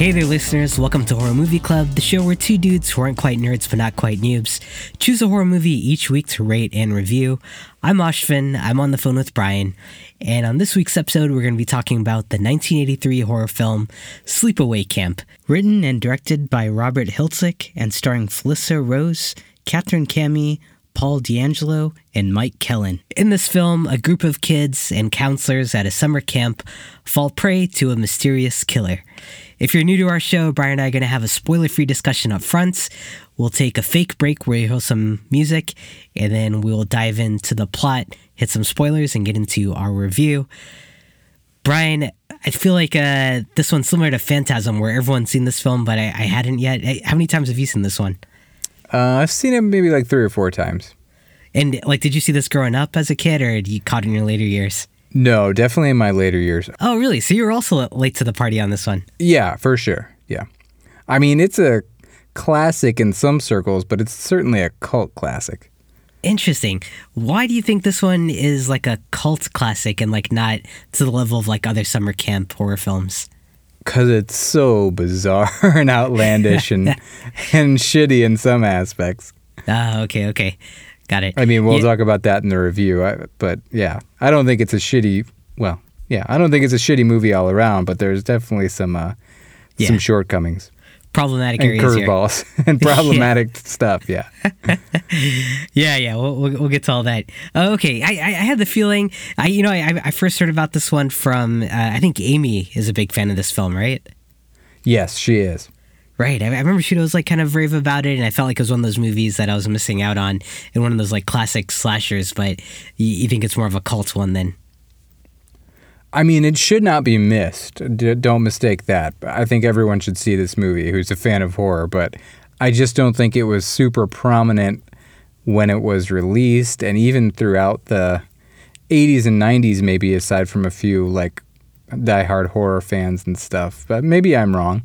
Hey there, listeners. Welcome to Horror Movie Club, the show where two dudes who aren't quite nerds but not quite noobs choose a horror movie each week to rate and review. I'm Ashvin. I'm on the phone with Brian. And on this week's episode, we're going to be talking about the 1983 horror film Sleepaway Camp, written and directed by Robert Hiltzik and starring Felissa Rose, Katherine Kamhi, Paul DeAngelo, and Mike Kellin. In this film, a group of kids and counselors at a summer camp fall prey to a mysterious killer. If you're new to our show, Brian and I are going to have a spoiler free discussion up front. We'll take a fake break where you hear some music, and then we'll dive into the plot, hit some spoilers, and get into our review. Brian, I feel like uh, this one's similar to Phantasm, where everyone's seen this film, but I, I hadn't yet. How many times have you seen this one? Uh, I've seen it maybe like three or four times. And like, did you see this growing up as a kid, or did you caught it in your later years? No, definitely in my later years. Oh, really? So you were also late to the party on this one? Yeah, for sure. Yeah. I mean, it's a classic in some circles, but it's certainly a cult classic. Interesting. Why do you think this one is like a cult classic and like not to the level of like other summer camp horror films? Because it's so bizarre and outlandish and and shitty in some aspects. Ah, okay, okay. Got it. I mean, we'll Yeah. talk about that in the review. I, but yeah, I don't think it's a shitty. Well, yeah, I don't think it's a shitty movie all around. But there's definitely some uh, Yeah. some shortcomings Problematic and areas curveballs and problematic stuff. Yeah. Yeah, yeah, we'll, we'll, we'll get to all that. Uh, okay, I, I I had the feeling, I you know, I, I first heard about this one from, uh, I think Amy is a big fan of this film, right? Yes, she is. Right. I, I remember she was like kind of rave about it, and I felt like it was one of those movies that I was missing out on, and one of those like classic slashers. But you, you think it's more of a cult one then? I mean, it should not be missed. D- don't mistake that. I think everyone should see this movie who's a fan of horror, but I just don't think it was super prominent when it was released and even throughout the 80s and 90s, maybe aside from a few like diehard horror fans and stuff. But maybe I'm wrong.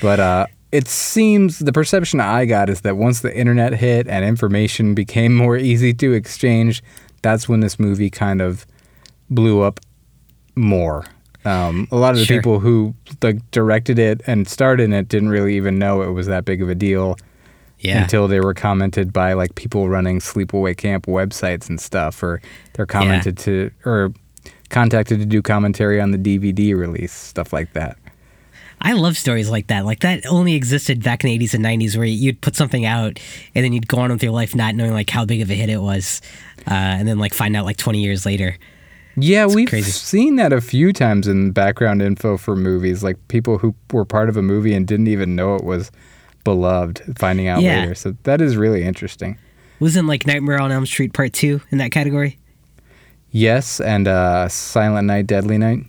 But uh, it seems the perception I got is that once the internet hit and information became more easy to exchange, that's when this movie kind of blew up more. Um, a lot of the Sure. people who like directed it and starred in it didn't really even know it was that big of a deal Yeah. until they were commented by like people running sleepaway camp websites and stuff, or they're commented to or contacted to do commentary on the DVD release, stuff like that. I love stories like that. Like that only existed back in the 80s and 90s where you'd put something out and then you'd go on with your life not knowing like how big of a hit it was. Uh, and then like find out like 20 years later. Yeah, we've crazy. seen that a few times in background info for movies, like people who were part of a movie and didn't even know it was beloved, finding out Yeah. later. So that is really interesting. Wasn't like Nightmare on Elm Street Part 2 in that category? Yes, and uh, Silent Night, Deadly Night.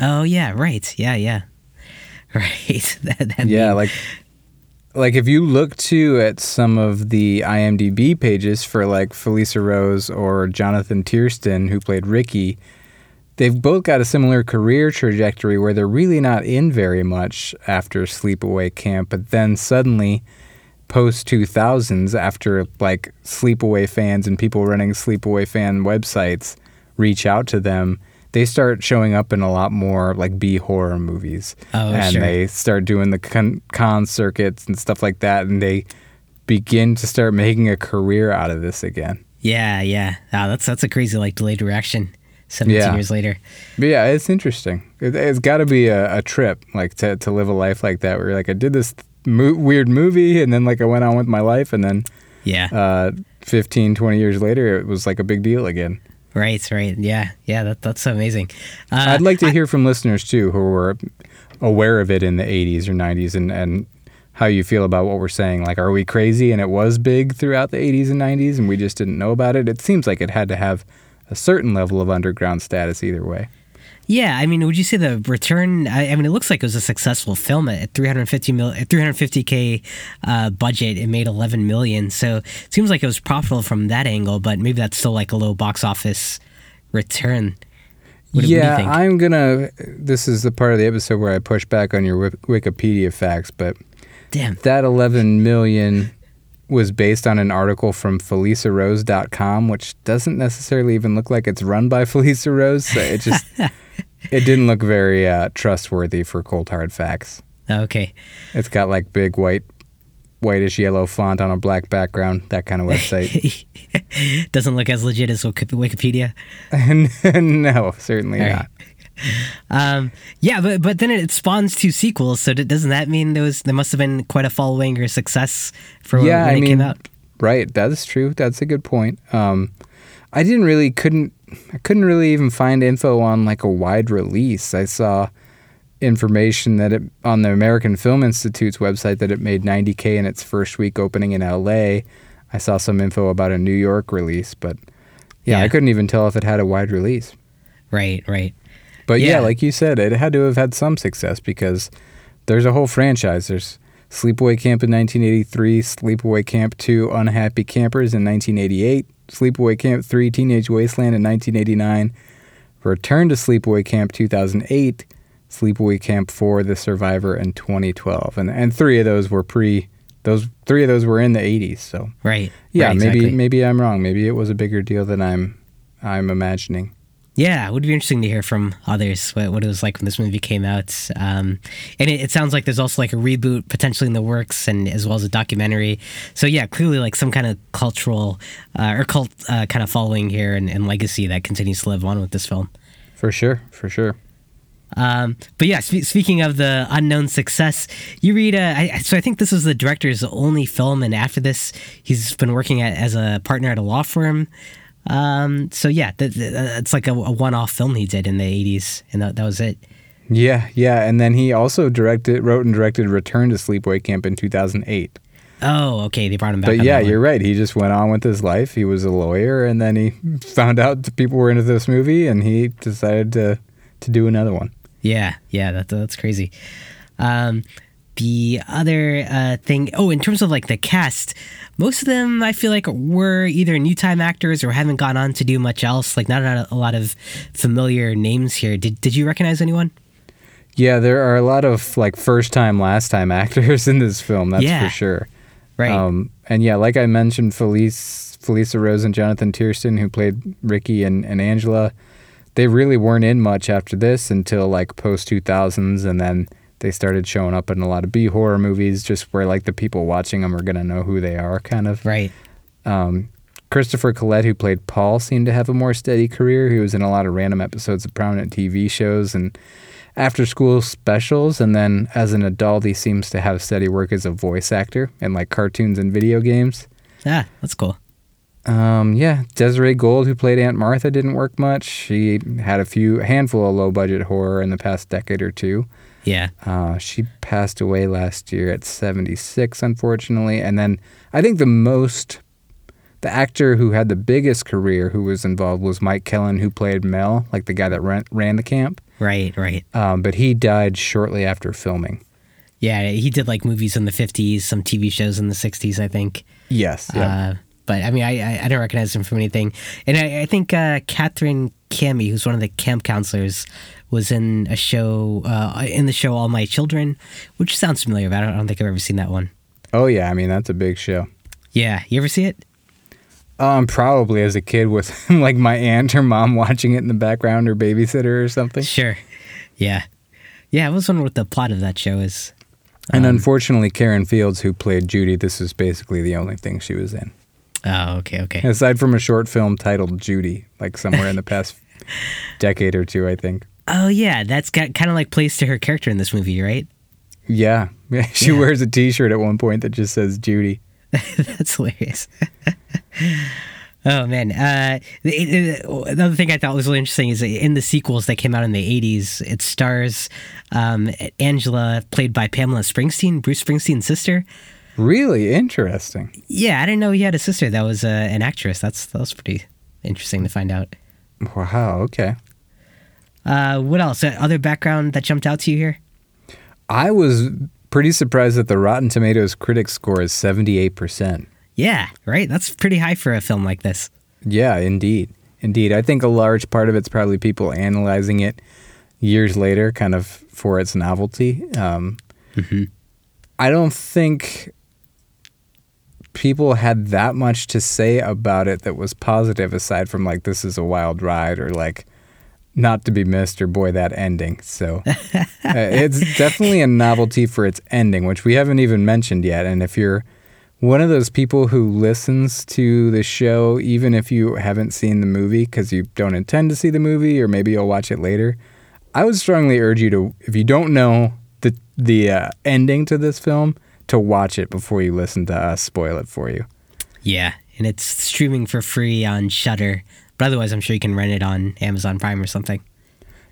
Oh, yeah, right. Yeah, yeah. Right. that, Yeah, meme. like like if you look too at some of the IMDb pages for like Felissa Rose or Jonathan Tiersten, who played Ricky, they've both got a similar career trajectory where they're really not in very much after Sleepaway Camp, but then suddenly post 2000s after like Sleepaway fans and people running Sleepaway fan websites reach out to them, they start showing up in a lot more like B horror movies. Oh, and sure. they start doing the con, con circuits and stuff like that and they begin to start making a career out of this again. Yeah, yeah. Oh, that's that's a crazy like delayed reaction. Seventeen Yeah. years later. But yeah, it's interesting. It, it's got to be a, a trip, like to, to live a life like that, where you're like, I did this mo- weird movie, and then like I went on with my life, and then Yeah. uh, 15, 20 years later, it was like a big deal again. Right. Right. Yeah. Yeah. That that's amazing. Uh, I'd like to hear from listeners too who were aware of it in the 80s or 90s, and and how you feel about what we're saying. Like, are we crazy? And it was big throughout the 80s and 90s, and we just didn't know about it. It seems like it had to have a certain level of underground status either way. Yeah, I mean, would you say the return? I, I mean, it looks like it was a successful film at 350 mil, at 350k uh, budget. It made 11 million, so it seems like it was profitable from that angle. But maybe that's still like a low box office return. What, do- what do you yeah, think? I'm gonna. This is the part of the episode where I push back on your Wikipedia facts, but Damn. that 11 million was based on an article from FelissaRose.com, which doesn't necessarily even look like it's run by Felissa Rose. So it just it didn't look very uh, trustworthy for cold hard facts. Okay. It's got like big white, whitish yellow font on a black background. That kind of website. Doesn't look as legit as Wikipedia. no, certainly All not. Um, yeah, but but then it spawns two sequels. So doesn't that mean there was there must have been quite a following or success for Yeah, when I it mean, came out? Right, that is true. That's a good point. Um, I didn't really couldn't I couldn't really even find info on like a wide release. I saw information that it on the American Film Institute's website that it made 90k in its first week opening in LA. I saw some info about a New York release, but yeah, Yeah. I couldn't even tell if it had a wide release. Right, right. But yeah. Yeah. like you said, it had to have had some success because there's a whole franchise. There's Sleepaway Camp in 1983, Sleepaway Camp 2, Unhappy Campers in 1988, Sleepaway Camp 3, Teenage Wasteland in 1989, Return to Sleepaway Camp 2008, Sleepaway Camp 4, The Survivor in 2012. And and three of those were pre those three of those were in the 80s, so Right. yeah, right, maybe exactly. maybe I'm wrong. Maybe it was a bigger deal than I'm I'm imagining. Yeah, it would be interesting to hear from others what, what it was like when this movie came out. Um, and it, it sounds like there's also like a reboot potentially in the works, and as well as a documentary. So yeah, clearly like some kind of cultural uh, or cult uh, kind of following here and, and legacy that continues to live on with this film. For sure, for sure. Um, but yeah, spe- speaking of the unknown success, you read. Uh, I, so I think this was the director's only film, and after this, he's been working at, as a partner at a law firm. Um, so yeah, th- th- it's like a, a one-off film he did in the '80s, and that, that was it. Yeah, yeah, and then he also directed, wrote and directed Return to Sleepaway Camp in 2008. Oh, okay, they brought him back. But yeah, you're right. He just went on with his life. He was a lawyer, and then he found out people were into this movie, and he decided to to do another one. Yeah, yeah, that, that's crazy. Um, the other uh, thing, oh, in terms of like the cast, most of them I feel like were either new time actors or haven't gone on to do much else. Like not a, a lot of familiar names here. Did Did you recognize anyone? Yeah, there are a lot of like first time, last time actors in this film. That's Yeah. for sure. Right. Um, and yeah, like I mentioned, Felice, Felissa Rose and Jonathan Tiersten, who played Ricky and, and Angela, they really weren't in much after this until like post 2000s. And then they started showing up in a lot of B horror movies, just where like the people watching them are going to know who they are, kind of. right. Um, Christopher Collet, who played Paul, seemed to have a more steady career. He was in a lot of random episodes of prominent TV shows and after school specials. And then as an adult, he seems to have steady work as a voice actor in like cartoons and video games. Ah, that's cool. Um, yeah, Desiree Gold, who played Aunt Martha, didn't work much. She had a few, handful of low budget horror in the past decade or two. Yeah. Uh, she passed away last year at 76, unfortunately. And then I think the most, the actor who had the biggest career who was involved was Mike Kellin, who played Mel, like the guy that ran, ran the camp. Right. Right. Um, but he died shortly after filming. Yeah, he did like movies in the '50s, some TV shows in the '60s, I think. Yes. Uh, but I mean, I, I I don't recognize him from anything. And I, I think uh, Katherine Kamhi, who's one of the camp counselors, was in a show uh, in the show All My Children, which sounds familiar. But I don't, I don't think I've ever seen that one. oh, yeah. I mean, that's a big show. Yeah, you ever see it? Um, probably as a kid with like my aunt or mom watching it in the background or babysitter or something. Sure. Yeah, yeah. I was wondering what the plot of that show is. And unfortunately, Karen Fields, who played Judy, this is basically the only thing she was in. Oh, okay, okay. Aside from a short film titled Judy, like somewhere in the past decade or two, I think. Oh, yeah. That's got kind of like plays to her character in this movie, right? Yeah. she Yeah. wears a t shirt at one point that just says Judy. That's hilarious. oh man! Uh, it- it- another thing I thought was really interesting is in the sequels that came out in the '80s, it stars um, Angela, played by Pamela Springsteen, Bruce Springsteen's sister. Really interesting. Yeah, I didn't know he had a sister that was uh, an actress. That's that was pretty interesting to find out. Wow. Okay. Uh, what else? Uh, other background that jumped out to you here? I was pretty surprised that the Rotten Tomatoes critic score is 78%. Yeah, right. That's pretty high for a film like this. Yeah, indeed. Indeed. I think a large part of it's probably people analyzing it years later, kind of for its novelty. Um, I don't think people had that much to say about it that was positive, aside from like, this is a wild ride or like, not to be missed, or boy, that ending. So uh, it's definitely a novelty for its ending, which we haven't even mentioned yet. And if you're one of those people who listens to the show, even if you haven't seen the movie because you don't intend to see the movie, or maybe you'll watch it later, I would strongly urge you to, if you don't know the the uh, ending to this film, to watch it before you listen to us spoil it for you. Yeah, and it's streaming for free on Shudder. But otherwise, I'm sure you can rent it on Amazon Prime or something.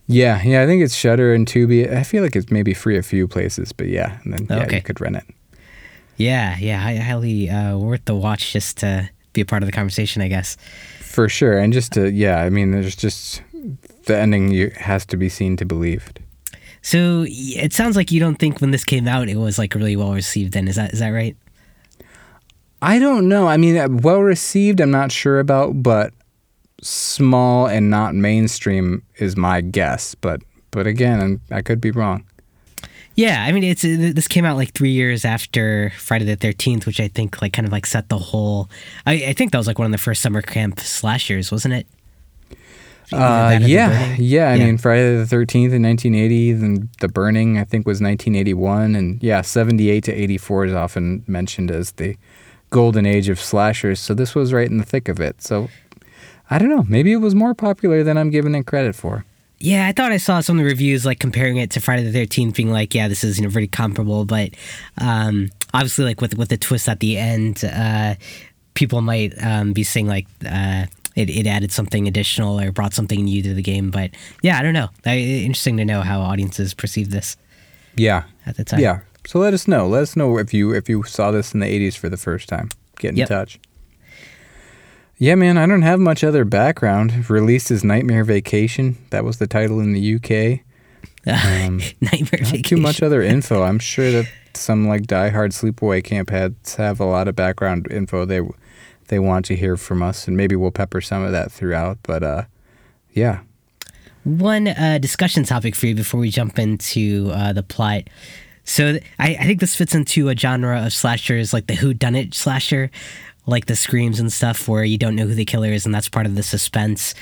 Yeah, yeah, I think it's Shudder and Tubi. I feel like it's maybe free a few places, but yeah, and then yeah, Okay. you could rent it. Yeah, yeah, highly uh, worth the watch just to be a part of the conversation, I guess. For sure. And just to, yeah, I mean, there's just the ending you, has to be seen to believed. So it sounds like you don't think when this came out it was like really well received. Then is that is that right? I don't know. I mean, uh, well received, I'm not sure about, but small and not mainstream is my guess. But, but again, I'm- could be wrong. Yeah, I mean, it's uh, this came out like three years after Friday the Thirteenth, which I think like kind of like set the whole. I, I think that was like one of the first summer camp slashers, wasn't it? Uh, that or The yeah, yeah. I Yeah. mean, Friday the Thirteenth in 1980, and The Burning, I think, was 1981, and yeah, 78 to 84 is often mentioned as the golden age of slashers. So this was right in the thick of it. So I don't know. Maybe it was more popular than I'm giving it credit for. Yeah, I thought I saw some of the reviews like comparing it to Friday the Thirteenth, being like, yeah, this is you know very comparable, but um, obviously like with with the twist at the end, uh, people might um, be saying like. Uh, it, it added something additional or brought something new to the game, but yeah, I don't know. I, interesting to know how audiences perceive this Yeah, at the time. yeah. So let us know. Let us know if you if you saw this in the 80s for the first time. Get in Yep. touch. Yeah, man, I don't have much other background. Released as Nightmare Vacation. That was the title in the UK. Um, Nightmare Not Vacation. too much other info. I'm sure that some like diehard sleepaway camp heads have a lot of background info they they want to hear from us, and maybe we'll pepper some of that throughout. But uh, yeah, One uh, discussion topic for you before we jump into uh, the plot. So th- I, I think this fits into a genre of slashers like the Who Done It slasher, like the screams and stuff, where you don't know who the killer is, and that's part of the suspense.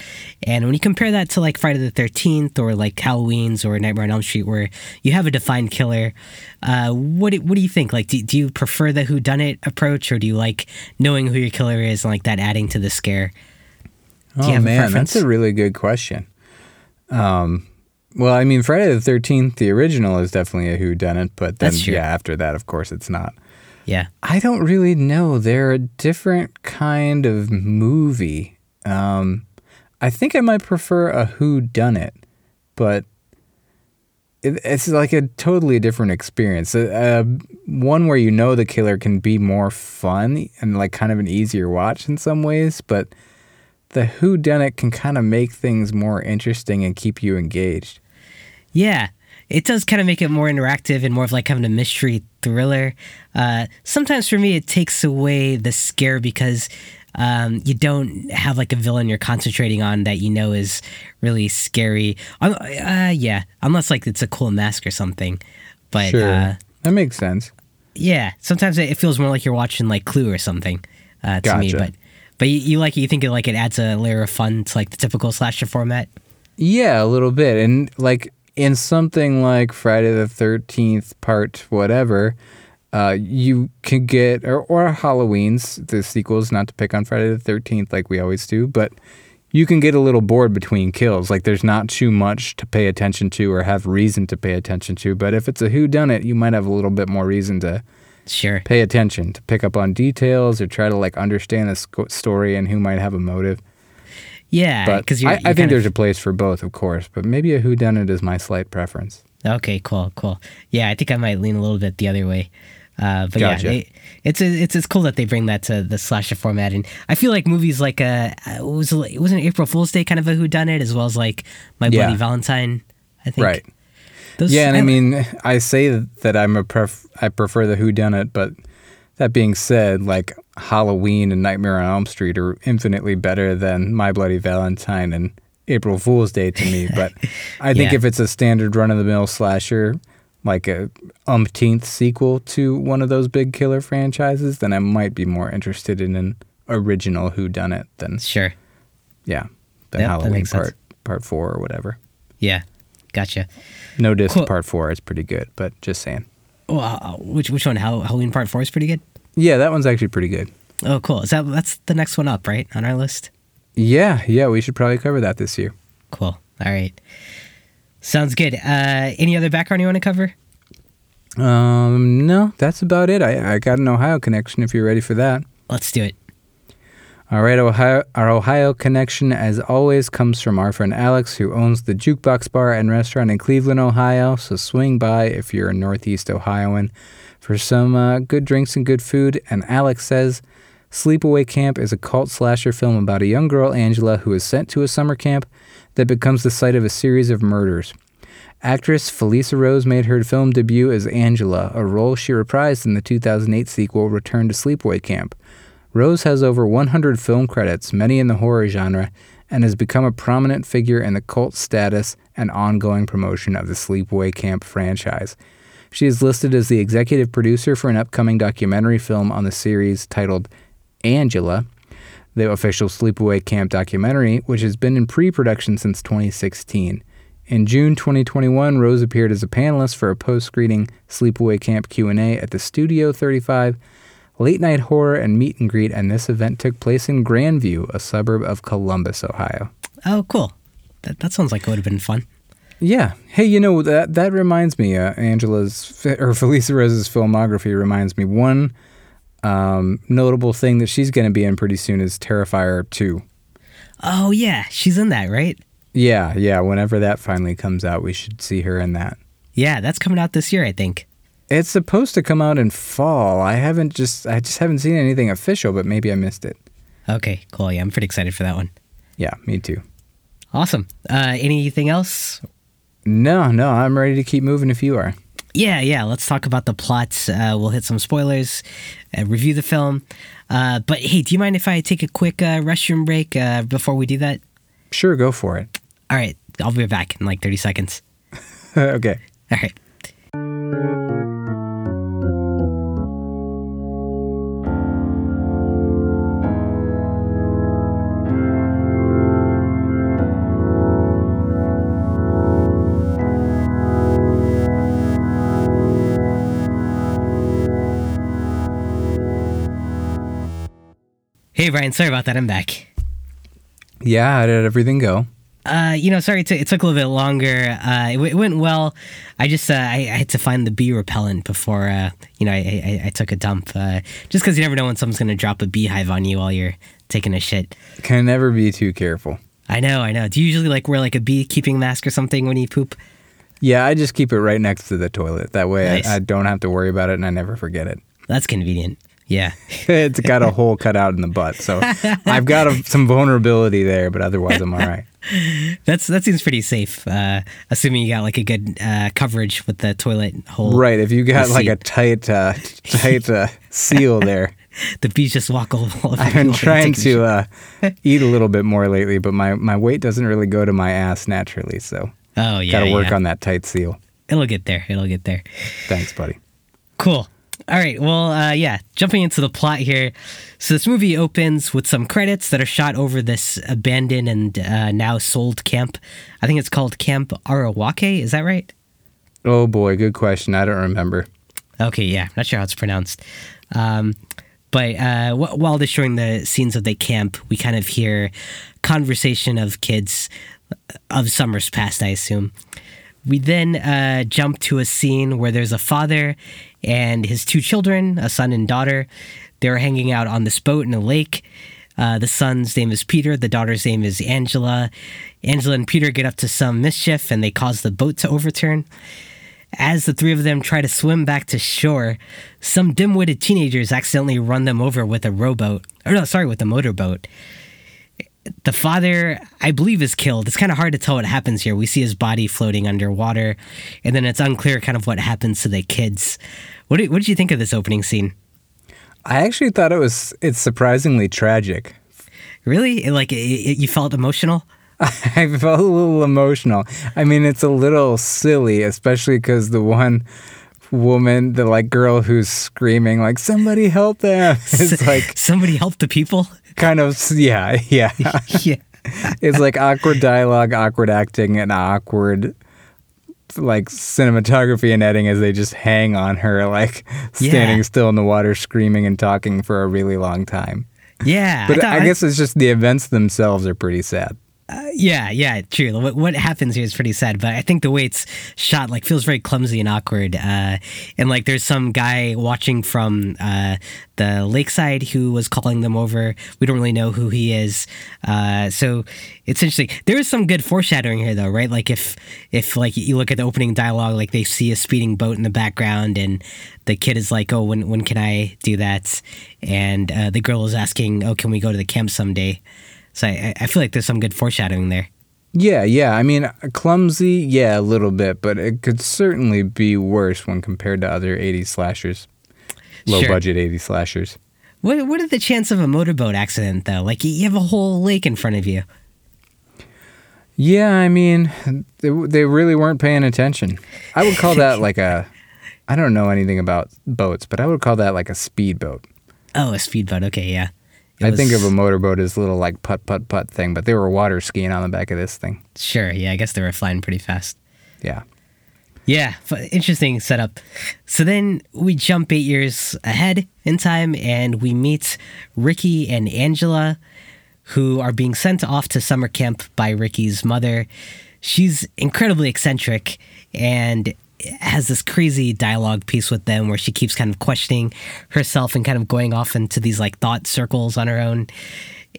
And when you compare that to like Friday the Thirteenth or like Halloween's or Nightmare on Elm Street, where you have a defined killer, uh, what do, what do you think? Like, do, do you prefer the Who Done It approach, or do you like knowing who your killer is and like that adding to the scare? Do oh have a man, that's a really good question. Um, well, I mean, Friday the Thirteenth, the original is definitely a Who Done It, but then yeah, after that, of course, it's not. Yeah. I don't really know. They're a different kind of movie. Um, I think I might prefer a Who Done It, but it, it's like a totally different experience. Uh, uh, one where you know the killer can be more fun and like kind of an easier watch in some ways, but the Who Done It can kind of make things more interesting and keep you engaged. Yeah, it does kind of make it more interactive and more of like having a mystery thriller. Uh, sometimes for me, it takes away the scare because um, you don't have like a villain you're concentrating on that you know is really scary. Um, Uh, yeah, unless like it's a cool mask or something. But Sure, uh, that makes sense. yeah, sometimes it it feels more like you're watching like Clue or something uh, to me. Gotcha. But but you, you like it? You think it like it adds a layer of fun to like the typical slasher format? Yeah, a little bit. And like in something like Friday the 13th, part whatever, uh, you can get, or, or Halloween's, the sequels, not to pick on Friday the 13th like we always do, but you can get a little bored between kills. Like there's not too much to pay attention to or have reason to pay attention to. But if it's a who done it, you might have a little bit more reason to Sure. pay attention, to pick up on details or try to like understand the sco- story and who might have a motive. Yeah, because I, I think there's a place for both, of course. But maybe a who done it is my slight preference. Okay, cool, cool. Yeah, I think I might lean a little bit the other way. Uh, but Gotcha. yeah, they, it's it's it's cool that they bring that to the slasher format, and I feel like movies like uh, it was it was an April Fool's Day kind of a whodunit, as well as like My Yeah. Bloody Valentine. I think Right. Those, Yeah, and I mean, I say that I'm a pref- I prefer the Who Done It, but that being said, like Halloween and Nightmare on Elm Street are infinitely better than My Bloody Valentine and April Fool's Day to me. But I think Yeah. if it's a standard run of the mill slasher, like a umpteenth sequel to one of those big killer franchises, then I might be more interested in an original Who Done It than sure. yeah, than Yep, Halloween makes sense. part part four or whatever. Yeah, gotcha. No diss Cool. part four. is pretty good, but just saying. Well, uh, which which one? Hall- Halloween Part Four is pretty good. Yeah, that one's actually pretty good. Oh, cool. Is that that's the next one up, right, on our list? Yeah, yeah, we should probably cover that this year. Cool. All right. Sounds good. Uh, any other background you want to cover? Um, no, that's about it. I, I got an Ohio connection if you're ready for that. Let's do it. All right, Ohio, our Ohio connection, as always, comes from our friend Alex, who owns the Jukebox Bar and Restaurant in Cleveland, Ohio. So swing by if you're a Northeast Ohioan for some uh, good drinks and good food. And Alex says, Sleepaway Camp is a cult slasher film about a young girl, Angela, who is sent to a summer camp that becomes the site of a series of murders. Actress Felissa Rose made her film debut as Angela, a role she reprised in the 2008 sequel Return to Sleepaway Camp. Rose has over 100 film credits, many in the horror genre, and has become a prominent figure in the cult status and ongoing promotion of the Sleepaway Camp franchise. She is listed as the executive producer for an upcoming documentary film on the series titled Angela, the official Sleepaway Camp documentary, which has been in pre-production since 2016. In June 2021, Rose appeared as a panelist for a post-screening Sleepaway Camp Q&A at the Studio 35 late night horror and meet and greet, and this event took place in Grandview, a suburb of Columbus, Ohio. Oh, cool. That that sounds like it would have been fun. Yeah. Hey, you know that that reminds me. Uh, Angela's or Felissa Rose's filmography reminds me one um, notable thing that she's going to be in pretty soon is Terrifier two. Oh yeah, she's in that, right? Yeah, yeah. Whenever that finally comes out, we should see her in that. Yeah, that's coming out this year, I think. It's supposed to come out in fall. I haven't just I just haven't seen anything official, but maybe I missed it. Okay, cool. Yeah, I'm pretty excited for that one. Yeah, me too. Awesome. Uh, anything else? No, no, I'm ready to keep moving if you are. Yeah, yeah. Let's talk about the plots. Uh, we'll hit some spoilers, uh, review the film. Uh, but hey, do you mind if I take a quick uh, restroom break uh, before we do that? Sure, go for it. All right, I'll be back in like 30 seconds. okay. All right. Hey, Brian, sorry about that. I'm back. Yeah, how did everything go? Uh, you know, sorry, it took, it took a little bit longer. Uh, it, w- it went well. I just uh, I, I had to find the bee repellent before uh, you know I, I, I took a dump. Uh, just because you never know when someone's gonna drop a beehive on you while you're taking a shit. Can never be too careful. I know, I know. Do you usually like wear like a beekeeping mask or something when you poop? Yeah, I just keep it right next to the toilet. That way Nice. I don't have to worry about it and I never forget it. That's convenient. Yeah. it's got a hole cut out in the butt. So I've got a, some vulnerability there, but otherwise I'm all right. That's that seems pretty safe. Uh, assuming you got like a good uh, coverage with the toilet hole. Right. If you got like a tight, uh, tight uh, seal there. The bees just walk all over. I've been trying to uh, eat a little bit more lately, but my, my weight doesn't really go to my ass naturally. So. Oh yeah. got to work yeah. on that tight seal. It'll get there. It'll get there. Thanks, buddy. Cool. All right. Well, uh, yeah. Jumping into the plot here. So this movie opens with some credits that are shot over this abandoned and uh, now sold camp. I think it's called Camp Arawak. Is that right? Oh boy, good question. I don't remember. Okay. Yeah. Not sure how it's pronounced. Um, but uh, wh- while they're showing the scenes of the camp, we kind of hear conversation of kids of summers past, I assume. We then uh, jump to a scene where there's a father and his two children, a son and daughter. They're hanging out on this boat in a lake. Uh, the son's name is Peter. The daughter's name is Angela. Angela and Peter get up to some mischief and they cause the boat to overturn. As the three of them try to swim back to shore, some dim witted teenagers accidentally run them over with a rowboat. Or, no, sorry, with a motorboat the father, I believe, is killed. It's kind of hard to tell what happens here. We see his body floating underwater, and then it's unclear kind of what happens to the kids. What did, what did you think of this opening scene? I actually thought it was it's surprisingly tragic. Really, like it, it, you felt emotional? I felt a little emotional. I mean, it's a little silly, especially because the one woman, the like girl who's screaming like "Somebody help them!" It's like somebody help the people. kind of yeah, yeah. yeah, it's like awkward dialogue, awkward acting, and awkward like cinematography and editing as they just hang on her like standing Yeah. still in the water screaming and talking for a really long time. Yeah, But thought- I, guess it's just the events themselves are pretty sad. Yeah, yeah, true. What, what happens here is pretty sad, but I think the way it's shot like feels very clumsy and awkward. Uh, and like there's some guy watching from uh, the lakeside who was calling them over. We don't really know who he is. Uh, so it's interesting. There is some good foreshadowing here, though, right? Like if if like you look at the opening dialogue, like they see a speeding boat in the background, and the kid is like, "Oh, when when can I do that?" And uh, the girl is asking, "Oh, can we go to the camp someday?" So I, I feel like there's some good foreshadowing there. Yeah, yeah. I mean, clumsy, yeah, a little bit, but it could certainly be worse when compared to other 80s slashers, low Sure. budget 80s slashers. What what are the chance of a motorboat accident though? Like you have a whole lake in front of you. Yeah, I mean, they, they really weren't paying attention. I would call that like a, I don't know anything about boats, but I would call that like a speedboat. Oh, a speedboat. Okay, yeah. I think of a motorboat as a little like putt putt putt thing, but they were water skiing on the back of this thing. sure. Yeah, I guess they were flying pretty fast. Yeah. Yeah, interesting setup. So then we jump eight years ahead in time, and we meet Ricky and Angela, who are being sent off to summer camp by Ricky's mother. She's incredibly eccentric and has this crazy dialogue piece with them where she keeps kind of questioning herself and kind of going off into these like thought circles on her own.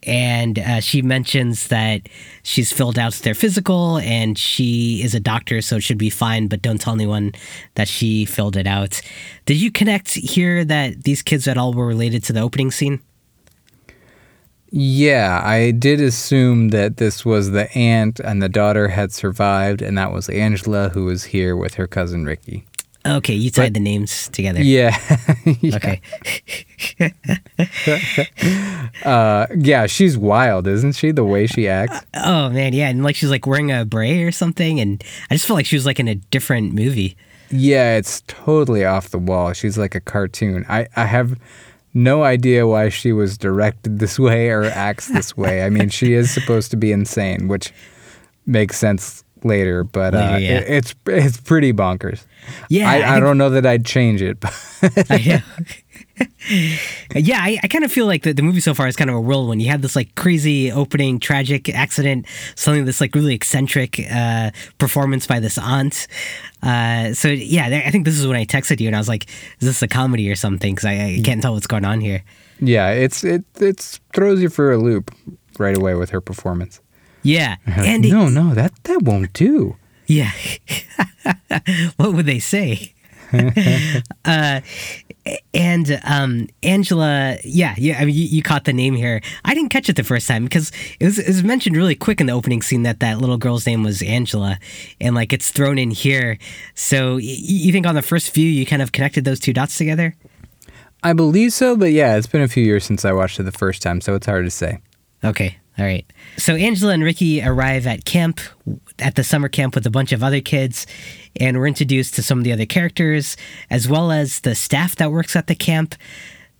And uh, she mentions that she's filled out their physical and she is a doctor, so it should be fine, but don't tell anyone that she filled it out. Did you connect here that these kids at all were related to the opening scene? Yeah, I did assume that this was the aunt and the daughter had survived, and that was Angela who was here with her cousin Ricky. Okay, you tied the names together. Yeah. yeah. Okay. Uh, yeah, she's wild, isn't she? The way she acts. Oh man, yeah, and like she's like wearing a beret or something, and I just felt like she was like in a different movie. Yeah, it's totally off the wall. She's like a cartoon. I, I have no idea why she was directed this way or acts this way. I mean, she is supposed to be insane, which makes sense later, but uh, Later, yeah. it- it's it's pretty bonkers. Yeah, I, I, think- don't know that I'd change it. But I know. yeah, I, I kind of feel like the, the movie so far is kind of a whirlwind. You have this like crazy opening, tragic accident, something that's like really eccentric uh, performance by this aunt. Uh, so yeah, I think this is when I texted you and I was like, "Is this a comedy or something?" Because I, I can't tell what's going on here. yeah, it's it it's throws you for a loop right away with her performance. Yeah, and no, no, that that won't do. Yeah. what would they say? uh, and um, Angela, yeah, yeah. I mean, you, you caught the name here. I didn't catch it the first time because it was, it was mentioned really quick in the opening scene that that little girl's name was Angela, and like it's thrown in here. So y- you think on the first view you kind of connected those two dots together? I believe so, but yeah, it's been a few years since I watched it the first time, so it's hard to say. Okay. All right. So Angela and Ricky arrive at camp, at the summer camp with a bunch of other kids, and we're introduced to some of the other characters, as well as the staff that works at the camp.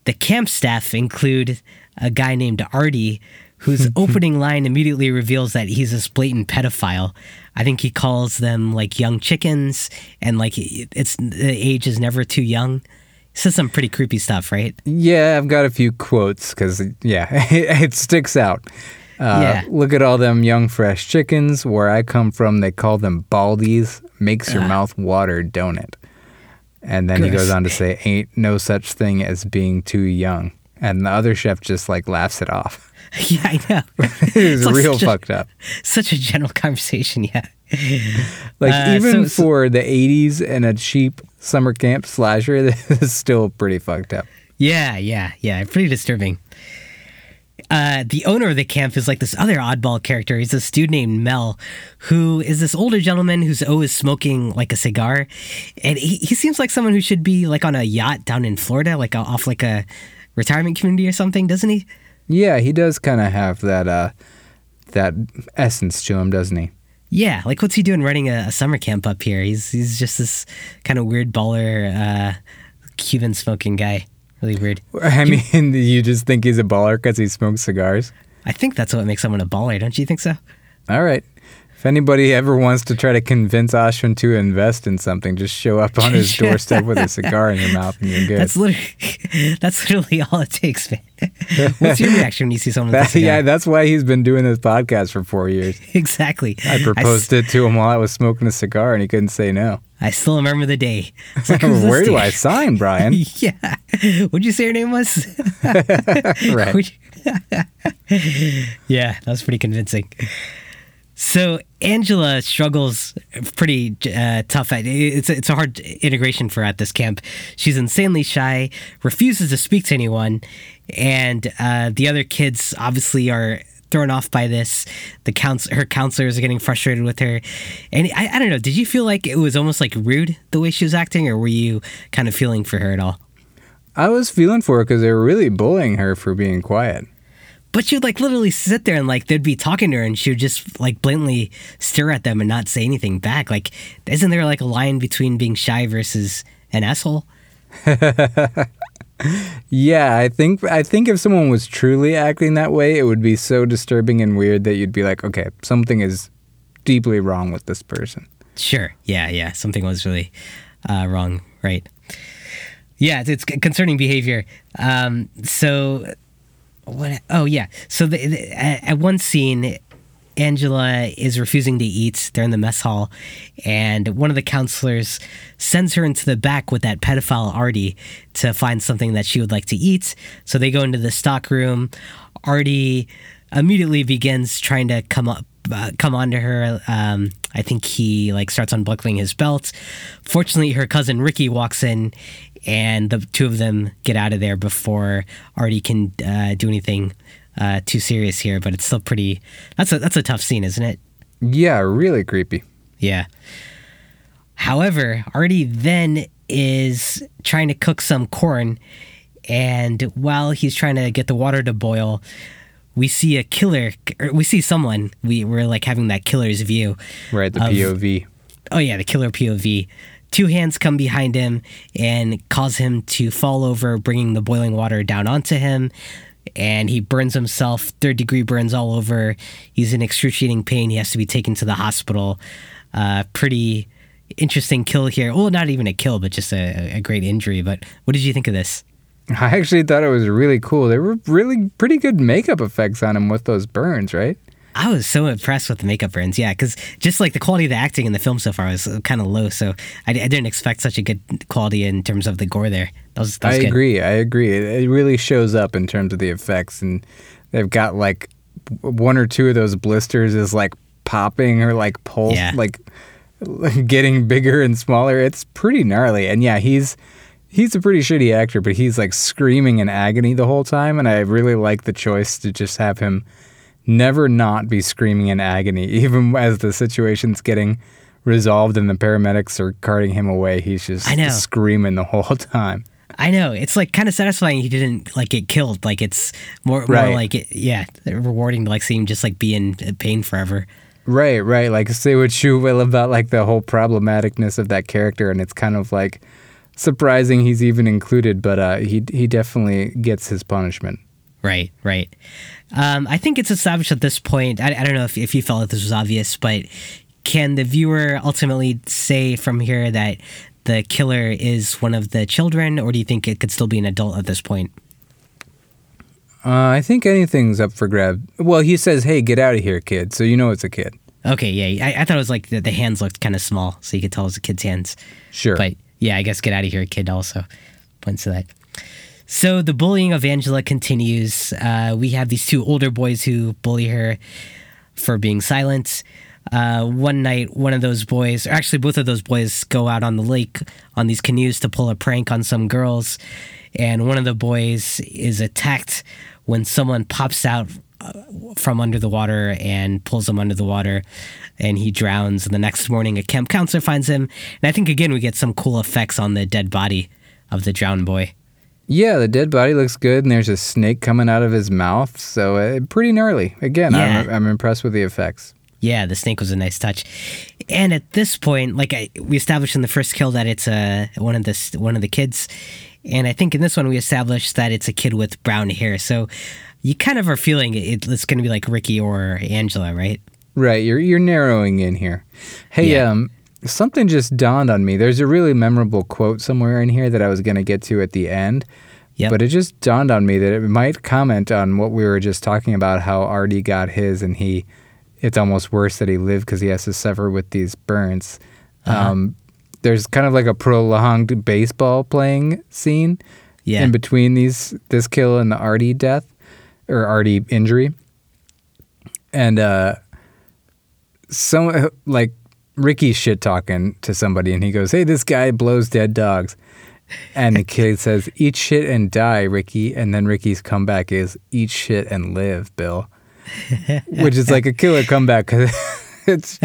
The camp staff include a guy named Artie, whose opening line immediately reveals that he's a blatant pedophile. I think he calls them like young chickens, and like it's the age is never too young. He says some pretty creepy stuff, right? Yeah, I've got a few quotes because yeah, it sticks out. Uh, Yeah. Look at all them young fresh chickens. Where I come from, they call them baldies. Makes your mouth water, don't it? And then he goes on to say, "Ain't no such thing as being too young." And the other chef just like laughs it off. yeah, I know. it was It's like real such a- fucked up. such a general conversation yeah Like Uh, even so- so- for the '80s and a cheap summer camp slasher, this is still pretty fucked up. yeah yeah yeah pretty disturbing uh, the owner of the camp is like this other oddball character. He's this dude named Mel, who is this older gentleman who's always smoking like a cigar, and he, he seems like someone who should be like on a yacht down in Florida, like off like a retirement community or something, doesn't he? Yeah, he does kind of have that uh, that essence to him, doesn't he? Yeah, like what's he doing running a, a summer camp up here? He's he's just this kind of weird baller, uh, Cuban smoking guy. Really weird. I mean, you just think he's a baller because he smokes cigars. I think that's what makes someone a baller, don't you think so? All right. If anybody ever wants to try to convince Ashwin to invest in something, just show up on his doorstep with a cigar in your mouth and you're good. That's literally that's literally all it takes, man. What's your reaction when you see someone with a That- cigar? yeah, that's why he's been doing this podcast for four years. exactly. I proposed it to him while I was smoking a cigar and he couldn't say no. I still remember the day. Like, Where do? I sign, Brian? yeah. What'd you say your name was? right. Yeah, that was pretty convincing. So Angela struggles pretty uh, tough. It's it's a hard integration for at this camp. She's insanely shy, refuses to speak to anyone, and uh, the other kids obviously are thrown off by this. The couns- her counselors are getting frustrated with her, and I, I don't know. Did you feel like it was almost like rude the way she was acting, or were you kind of feeling for her at all? I was feeling for her because they were really bullying her for being quiet. But she would like literally sit there and like they'd be talking to her and she would just like blatantly stare at them and not say anything back. Like, isn't there like a line between being shy versus an asshole? Yeah, I think I think if someone was truly acting that way, it would be so disturbing and weird that you'd be like, okay, something is deeply wrong with this person. Sure. Yeah. Yeah. Something was really uh, wrong. Right. Yeah. It's, it's concerning behavior. Um, so, what? Oh, yeah. So, the, the, at one scene, Angela is refusing to eat. They're in the mess hall, and one of the counselors sends her into the back with that pedophile Artie to find something that she would like to eat. So they go into the stock room. Artie immediately begins trying to come up. Uh, come on to her. Um, I think he like starts unbuckling his belt. Fortunately, her cousin Ricky walks in, and the two of them get out of there before Artie can uh, do anything uh, too serious here. But it's still pretty. That's a that's a tough scene, isn't it? Yeah, really creepy. Yeah. However, Artie then is trying to cook some corn, and while he's trying to get the water to boil, we see a killer. Or we see someone. We we're like having that killer's view. Right, the Of- POV. Oh yeah, the killer POV. Two hands come behind him and cause him to fall over, bringing the boiling water down onto him. And he burns himself, third degree burns all over. He's in excruciating pain. He has to be taken to the hospital. Uh, pretty interesting kill here. Well, not even a kill, but just a, a great injury. But what did you think of this? I actually thought it was really cool. There were really pretty good makeup effects on him with those burns, right? I was so impressed with the makeup burns. Yeah, because just like the quality of the acting in the film so far was uh, kind of low. So I, I didn't expect such a good quality in terms of the gore there. That was, that was I good. agree. I agree. It, it really shows up in terms of the effects, and they've got like one or two of those blisters is like popping or like pulse, Yeah. like getting bigger and smaller. It's pretty gnarly. And yeah, he's he's a pretty shitty actor, but he's like screaming in agony the whole time, and I really like the choice to just have him never not be screaming in agony, even as the situation's getting resolved and the paramedics are carting him away. He's just I know. screaming the whole time. I know it's like kind of satisfying he didn't like get killed. Like it's more Right. more like it, yeah, rewarding to like see him just like be in pain forever. Right, right. Like say what you will about like the whole problematicness of that character, and it's kind of like surprising he's even included, but uh, he he definitely gets his punishment. Right, right. Um, I think it's established at this point. I, I don't know if, if you felt that this was obvious, but can the viewer ultimately say from here that the killer is one of the children, or do you think it could still be an adult at this point? Uh, I think anything's up for grab. Well, he says, "Hey, get out of here, kid," so you know it's a kid. Okay, yeah. I, I thought it was like the, the hands looked kind of small, so you could tell it was a kid's hands. Sure. But yeah, I guess get out of here, kid. Also points to that. So the bullying of Angela continues. Uh, we have these two older boys who bully her for being silent. Uh, one night, one of those boys, or actually both of those boys, go out on the lake on these canoes to pull a prank on some girls, and one of the boys is attacked when someone pops out uh, from under the water and pulls him under the water, and he drowns. And the next morning, a camp counselor finds him, and I think again we get some cool effects on the dead body of the drowned boy. Yeah, the dead body looks good, and there's a snake coming out of his mouth, so uh, pretty gnarly. Again, I'm, I'm impressed with the effects. Yeah, the snake was a nice touch. And at this point, like I, we established in the first kill that it's a one of the one of the kids, and I think in this one we established that it's a kid with brown hair. So you kind of are feeling it, it's going to be like Ricky or Angela, right? Right, you're you're narrowing in here. Hey, Yeah. um, something just dawned on me. There's a really memorable quote somewhere in here that I was going to get to at the end, Yep. but it just dawned on me that it might comment on what we were just talking about. How Artie got his, and he, it's almost worse that he lived because he has to suffer with these burns. Uh-huh. Um, there's kind of like a prolonged baseball playing scene Yeah. in between these this kill and the Artie death or Artie injury. And uh some like Ricky's shit talking to somebody and he goes, "Hey, this guy blows dead dogs." And the kid says, "Eat shit and die, Ricky." And then Ricky's comeback is, "Eat shit and live, Bill." Which is like a killer comeback cuz it's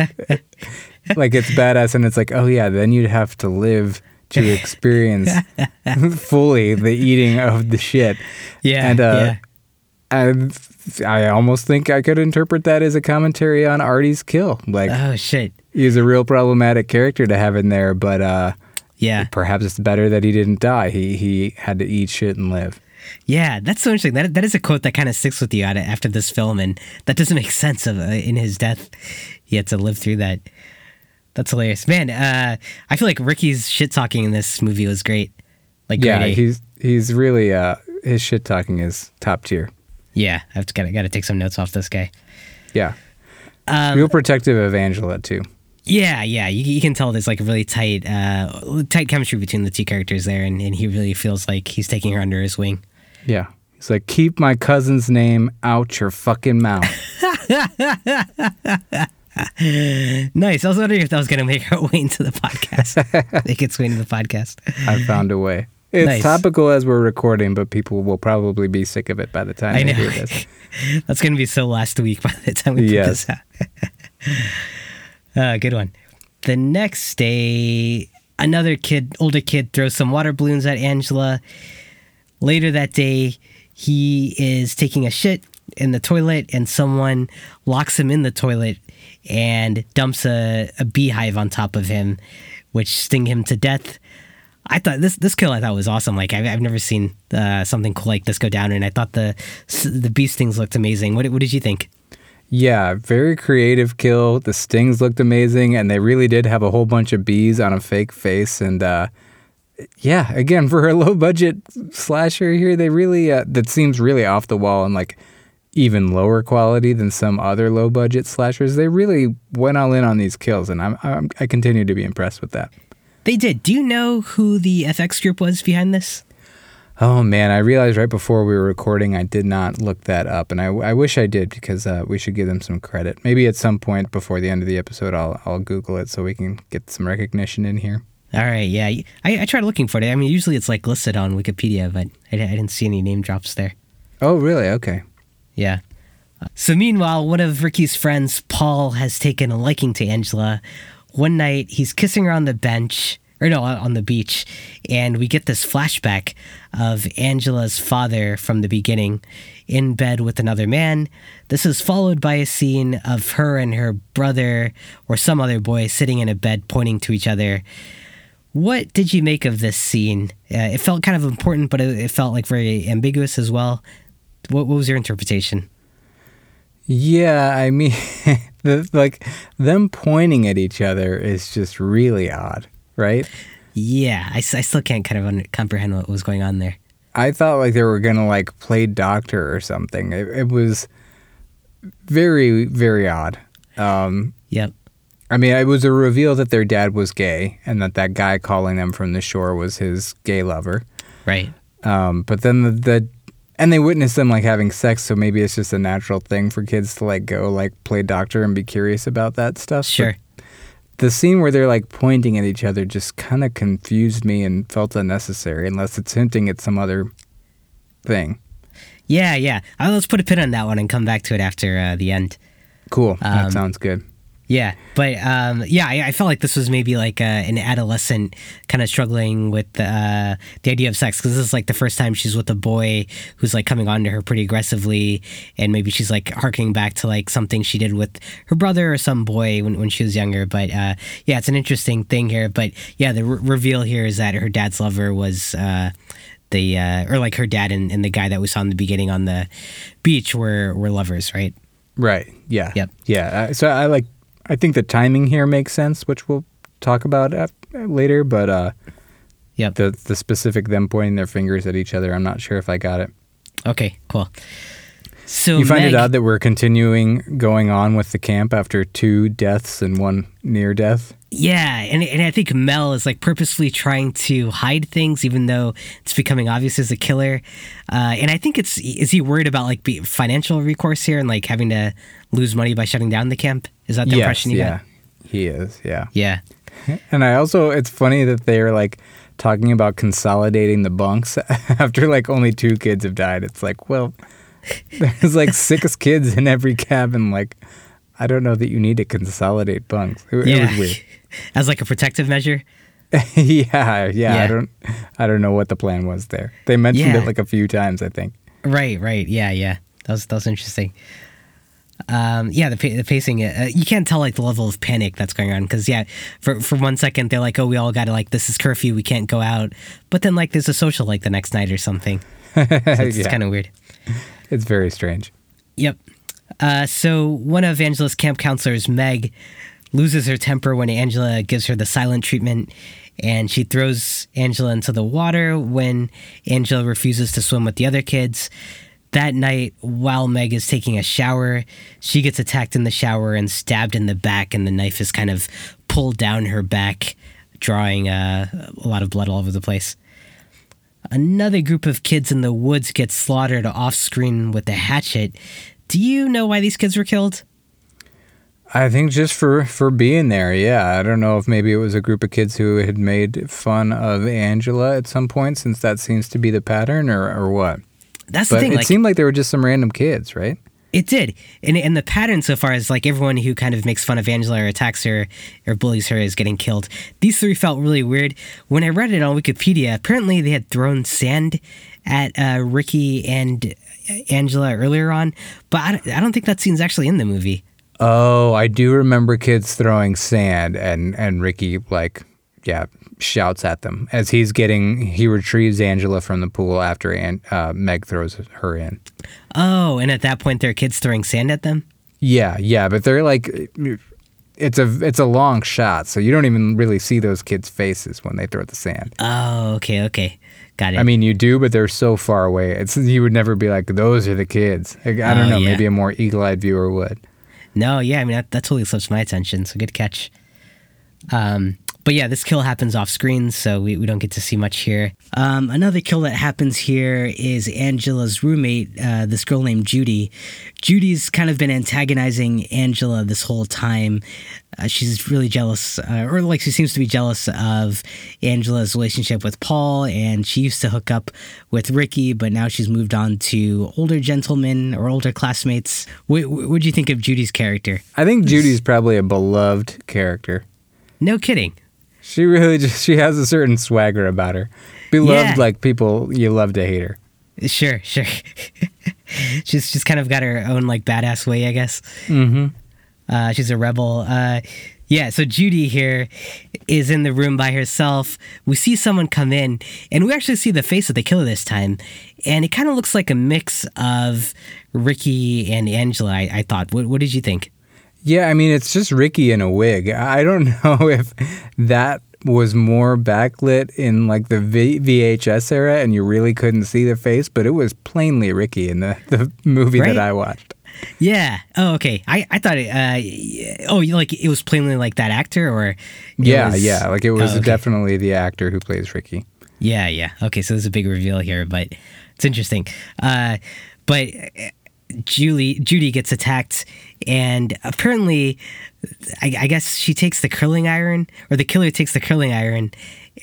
like it's badass and it's like, "Oh yeah, then you'd have to live to experience fully the eating of the shit." yeah. and, uh, yeah. I, I almost think I could interpret that as a commentary on Artie's kill. Like Oh shit. he's a real problematic character to have in there, but uh, Yeah. perhaps it's better that he didn't die. He he had to eat shit and live. Yeah, that's so interesting. That that is a quote that kind of sticks with you after this film, and that doesn't make sense of uh, in his death. He had to live through that. That's hilarious, man. Uh, I feel like Ricky's shit talking in this movie was great. Like, Yeah, he's he's really uh, his shit talking is top tier. Yeah. I've got to got to take some notes off this guy. Yeah, Um, real protective of Angela too. Yeah, yeah. You, you can tell there's like a really tight, uh, tight chemistry between the two characters there, and, and he really feels like he's taking her under his wing. Yeah, he's like, keep my cousin's name out your fucking mouth. Nice. I was wondering if that was going to make her way into the podcast. make its way into the podcast. I found a way. It's Nice. topical as we're recording, but people will probably be sick of it by the time I they know. hear this. That's going to be so last week by the time we put Yes. this out. uh, good one. The next day, another kid, older kid, throws some water balloons at Angela. Later that day, he is taking a shit in the toilet, and someone locks him in the toilet and dumps a, a beehive on top of him, which sting him to death. I thought this this kill I thought was awesome. Like I've, I've never seen uh, something cool like this go down, and I thought the the bee stings looked amazing. What what did you think? Yeah, very creative kill. The stings looked amazing, and they really did have a whole bunch of bees on a fake face. And uh, yeah, again, for a low budget slasher here, they really uh, that seems really off the wall and like even lower quality than some other low budget slashers. They really went all in on these kills, and I'm, I'm I continue to be impressed with that. They did. Do you know who the FX group was behind this? Oh man, I realized right before we were recording I did not look that up, and I, I wish I did because uh, we should give them some credit. Maybe at some point before the end of the episode, I'll I'll Google it so we can get some recognition in here. All right, yeah. I, I tried looking for it. I mean, usually it's like listed on Wikipedia, but I, I didn't see any name drops there. Oh really? Okay. Yeah. So meanwhile, one of Ricky's friends, Paul, has taken a liking to Angela. One night, he's kissing her on the bench, or no, on the beach, and we get this flashback of Angela's father from the beginning in bed with another man. This is followed by a scene of her and her brother or some other boy sitting in a bed pointing to each other. What did you make of this scene? Uh, it felt kind of important, but it, it felt like very ambiguous as well. What, what was your interpretation? Yeah, I mean, the, like them pointing at each other is just really odd, right? Yeah, I, I still can't kind of under, comprehend what was going on there. I thought like they were gonna like play doctor or something. It, it was very very odd. Um, Yep. I mean, it was a reveal that their dad was gay and that that guy calling them from the shore was his gay lover. Right. Um, but then the, the and they witness them like having sex, so maybe it's just a natural thing for kids to like go like play doctor and be curious about that stuff. But Sure. the scene where they're like pointing at each other just kind of confused me and felt unnecessary, unless it's hinting at some other thing. Yeah, yeah. Uh, let's put a pin on that one and come back to it after uh, the end. Cool. that Um, sounds good. Yeah, but um, yeah, I, I felt like this was maybe like uh, an adolescent kind of struggling with uh, the idea of sex because this is like the first time she's with a boy who's like coming on to her pretty aggressively, and maybe she's like harkening back to like something she did with her brother or some boy when, when she was younger. But uh, yeah, it's an interesting thing here. But yeah, the re- reveal here is that her dad's lover was. Uh, the uh, or like her dad and, and the guy that we saw in the beginning on the beach were were lovers, right? Right. Yeah. Yep. Yeah. Uh, so I like. I think the timing here makes sense, which we'll talk about later. But uh, Yep. the the specific them pointing their fingers at each other, I'm not sure if I got it. Okay, cool. So you find Meg, it odd that we're continuing going on with the camp after two deaths and one near death. Yeah, and and I think Mel is like purposefully trying to hide things, even though it's becoming obvious as a killer. Uh, and I think it's is he worried about like financial recourse here and like having to lose money by shutting down the camp? Is that the yes. impression you Yeah. had? He is. Yeah. Yeah. And I also, it's funny that they're like talking about consolidating the bunks after like only two kids have died. It's like, well, there's like six kids in every cabin. Like, I don't know that you need to consolidate bunks. It, it Yeah. was weird. As like a protective measure. yeah, yeah, Yeah. I don't, I don't know what the plan was there. They mentioned Yeah. it like a few times, I think. Right, right. Yeah, yeah. That was that was interesting. Um, yeah, the, the pacing. Uh, you can't tell like the level of panic that's going on because yeah, for for one second they're like, oh, we all got to like this is curfew, we can't go out. But then like there's a social like the next night or something. So it's Yeah. kind of weird. It's very strange. Yep. Uh, so one of Angela's camp counselors, Meg, loses her temper when Angela gives her the silent treatment, and she throws Angela into the water when Angela refuses to swim with the other kids. That night, while Meg is taking a shower, she gets attacked in the shower and stabbed in the back, and the knife is kind of pulled down her back, drawing uh, a lot of blood all over the place. Another group of kids in the woods gets slaughtered off screen with a hatchet. Do you know why these kids were killed? I think just for for being there, yeah. I don't know if maybe it was a group of kids who had made fun of Angela at some point, since that seems to be the pattern, or or what. That's But the thing. it Like seemed like they were just some random kids, right? it did, and and the pattern so far is like everyone who kind of makes fun of Angela or attacks her or bullies her is getting killed. These three felt really weird. When I read it on Wikipedia, apparently they had thrown sand at uh, Ricky and Angela earlier on, but I don't, I don't think that scene's actually in the movie. Oh, I do remember kids throwing sand, and and Ricky like, yeah, shouts at them as he's getting he retrieves Angela from the pool after An, uh, Meg throws her in. Oh, and at that point, there are kids throwing sand at them. Yeah, yeah, but they're like, it's a it's a long shot, so you don't even really see those kids' faces when they throw the sand. Oh, okay, okay, got it. I mean, you do, but they're so far away. It's you would never be like, those are the kids. Like, I don't Oh, know. yeah. Maybe a more eagle-eyed viewer would. No, yeah, I mean that, that totally slips my attention. So good catch. Um, but yeah, this kill happens off screen, so we, we don't get to see much here. Um, another kill that happens here is Angela's roommate, uh, this girl named Judy. Judy's kind of been antagonizing Angela this whole time. Uh, she's really jealous, uh, or like she seems to be jealous of Angela's relationship with Paul, and she used to hook up with Ricky, but now she's moved on to older gentlemen or older classmates. What what do you think of Judy's character? I think Judy's probably a beloved character. No kidding. She really just she has a certain swagger about her. Beloved Yeah. like people you love to hate her. Sure, sure. she's just kind of got her own like badass way, I guess. Mm-hmm. Uh, she's a rebel. Uh, yeah, so Judy here is in the room by herself. We see someone come in, and we actually see the face of the killer this time. And it kind of looks like a mix of Ricky and Angela, I, I thought. What, what did you think? Yeah, I mean it's just Ricky in a wig. I don't know if that was more backlit in like the v- VHS era and you really couldn't see the face, but it was plainly Ricky in the, the movie Right? that I watched. Yeah. Oh, okay. I, I thought it. Uh, oh, like it was plainly like that actor, or Yeah, was- yeah, like it was Oh, okay. definitely the actor who plays Ricky. Yeah, yeah. Okay, so there's a big reveal here, but it's interesting. Uh, but uh, Julie, Judy gets attacked, and apparently, I, I guess she takes the curling iron, or the killer takes the curling iron,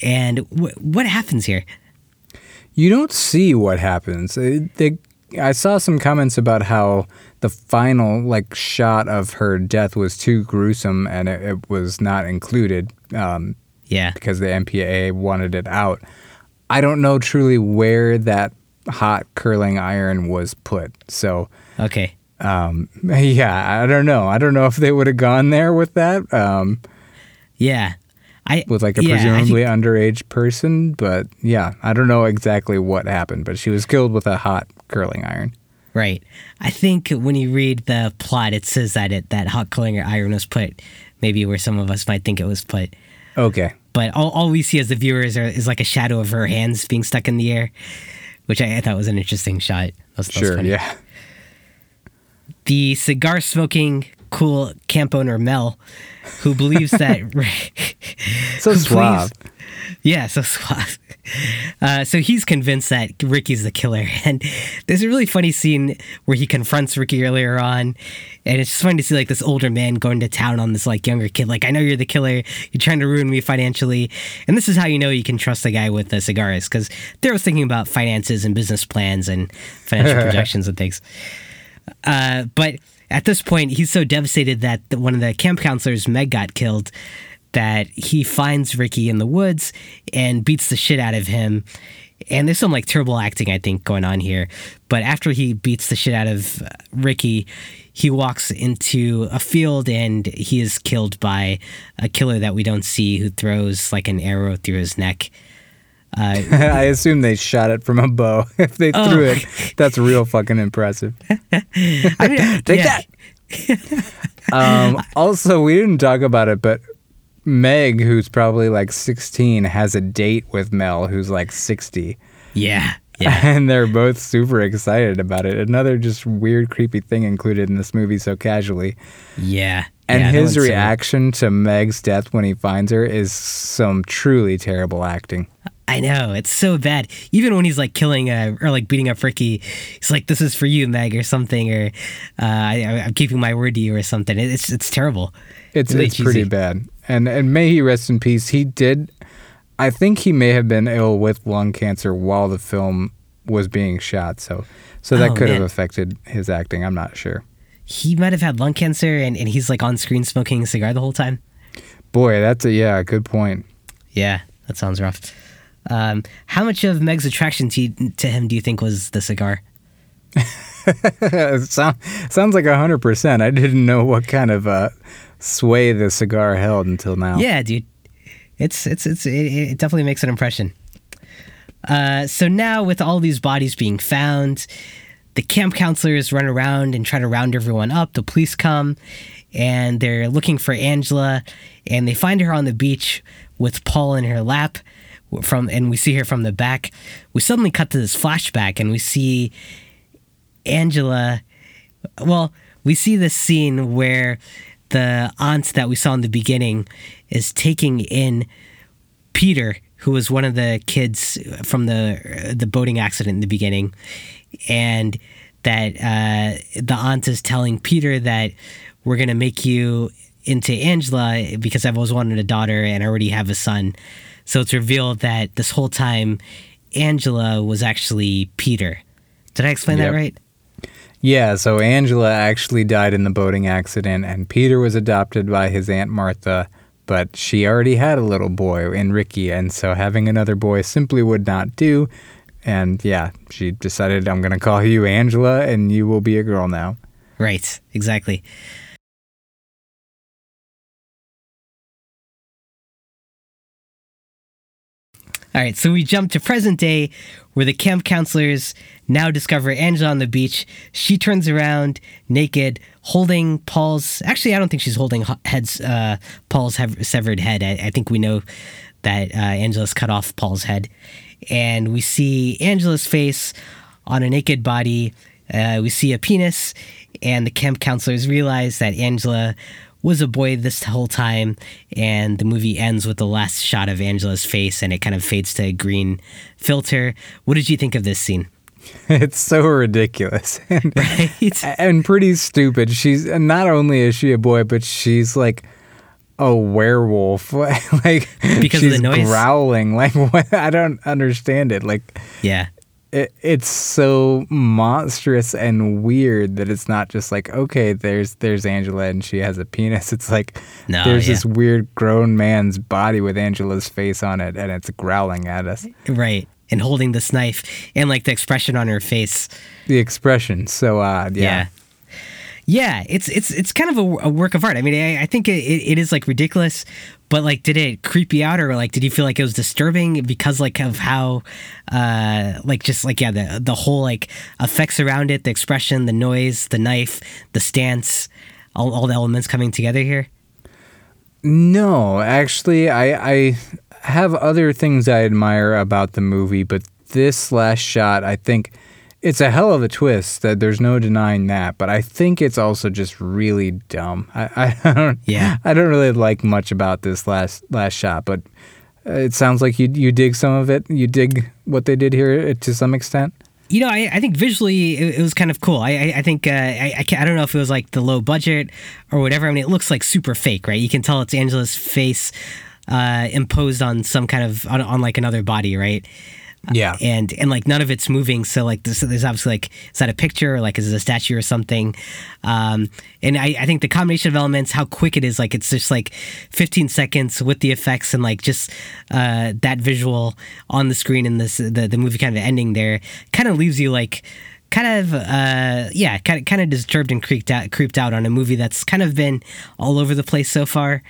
and wh- what happens here? You don't see what happens. They, I saw some comments about how the final like shot of her death was too gruesome and it, it was not included um, Yeah, because the MPAA wanted it out. I don't know truly where that hot curling iron was put. So okay. Um, yeah, I don't know. I don't know if they would have gone there with that. Um, Yeah. I with like a yeah, I think- presumably underage person. But yeah, I don't know exactly what happened, but she was killed with a hot curling iron. Right. I think when you read the plot, it says that it that hot curling iron was put maybe where some of us might think it was put. Okay. But all, all we see as the viewers are, is like a shadow of her hands being stuck in the air, which I, I thought was an interesting shot. That was- that Sure. funny. Yeah. The cigar smoking cool camp owner Mel, who believes that So suave. Yeah, so suave. Uh, so he's convinced that Ricky's the killer, and there's a really funny scene where he confronts Ricky earlier on, and it's just funny to see like this older man going to town on this like younger kid. Like, I know you're the killer. You're trying to ruin me financially, and this is how you know you can trust a guy with the cigars because they're thinking about finances and business plans and financial projections and things. Uh, but at this point, he's so devastated that one of the camp counselors, Meg, got killed that he finds Ricky in the woods and beats the shit out of him. And there's some like terrible acting, I think, going on here. But after he beats the shit out of uh, Ricky, he walks into a field and he is killed by a killer that we don't see who throws like an arrow through his neck. Uh, I assume they shot it from a bow. if they Oh. threw it, that's real fucking impressive. I mean, Take that. Um, also, we didn't talk about it, but Meg, who's probably like 16, has a date with Mel, who's like 60. Yeah. Yeah. And they're both super excited about it. Another just weird, creepy thing included in this movie so casually. Yeah. And Yeah, his reaction to Meg's death when he finds her is some truly terrible acting. I know it's so bad. Even when he's like killing uh, or like beating up Ricky, he's like, "This is for you, Meg," or something, or uh, I, I'm keeping my word to you, or something. It's it's terrible. It's Really it's pretty bad. And and may he rest in peace. He did I think he may have been ill with lung cancer while the film was being shot. So so that Oh, could have affected his acting. I'm not sure. He might have had lung cancer, and, and he's like on screen smoking a cigar the whole time. Boy, that's a yeah, good point. Yeah, that sounds rough. Um, how much of Meg's attraction to to him do you think was the cigar? Sound, sounds like hundred percent. I didn't know what kind of uh, sway the cigar held until now. Yeah, dude. It's it's it's it, it definitely makes an impression. Uh, so now with all these bodies being found, the camp counselors run around and try to round everyone up. The police come and they're looking for Angela and they find her on the beach with Paul in her lap from and we see her from the back. We suddenly cut to this flashback and we see Angela well, we see this scene where the aunt that we saw in the beginning is taking in Peter, who was one of the kids from the the boating accident in the beginning, and that uh, the aunt is telling Peter that we're gonna make you into Angela because I've always wanted a daughter and I already have a son. So it's revealed that this whole time Angela was actually Peter. Did I explain Yep. that right? Yeah, so Angela actually died in the boating accident, and Peter was adopted by his Aunt Martha, but she already had a little boy in Ricky, and so having another boy simply would not do. And yeah, she decided, I'm going to call you Angela, and you will be a girl now. Right, exactly. All right, so we jump to present day where the camp counselors now discover Angela on the beach. She turns around naked, holding Paul's. Actually, I don't think she's holding heads. Uh, Paul's severed head. I, I think we know that uh, Angela's cut off Paul's head, and we see Angela's face on a naked body. Uh, we see a penis, and the camp counselors realize that Angela was a boy this whole time. And the movie ends with the last shot of Angela's face, and it kind of fades to a green filter. What did you think of this scene? it's so ridiculous and, Right? and pretty stupid. She's and not only is she a boy, but she's like a werewolf. like Because of she's the noise? growling. Like what? I don't understand it. Like yeah. It, it's so monstrous and weird that it's not just like okay there's there's angela and she has a penis it's like No, there's yeah. this weird grown man's body with angela's face on it and it's growling at us Right. And holding this knife, and like the expression on her face. the expression so odd yeah, Yeah, it's it's it's kind of a, a work of art. I mean, I, I think it, it is like ridiculous, but like, did it creep you out, or like, did you feel like it was disturbing because like of how, uh, like just like yeah, the the whole like effects around it, the expression, the noise, the knife, the stance, all all the elements coming together here. No, actually, I I have other things I admire about the movie, but this last shot, I think it's a hell of a twist. That there's no denying that. But I think it's also just really dumb. I, I don't. Yeah. I don't really like much about this last last shot, but it sounds like you you dig some of it. You dig what they did here to some extent. You know, I, I think visually it, it was kind of cool. I I, think uh, I I don't know if it was like the low budget or whatever. I mean, it looks like super fake, right? You can tell it's Angela's face uh, imposed on some kind of on, on like another body, right? Yeah. and and like none of it's moving. So like this, there's obviously like is that a picture or like is it a statue or something? Um, and I, I think the combination of elements, how quick it is, like it's just like 15 seconds with the effects and like just uh, that visual on the screen and this the the movie kind of ending there kind of leaves you like kind of uh yeah kind of kind of disturbed and creeped out creeped out on a movie that's kind of been all over the place so far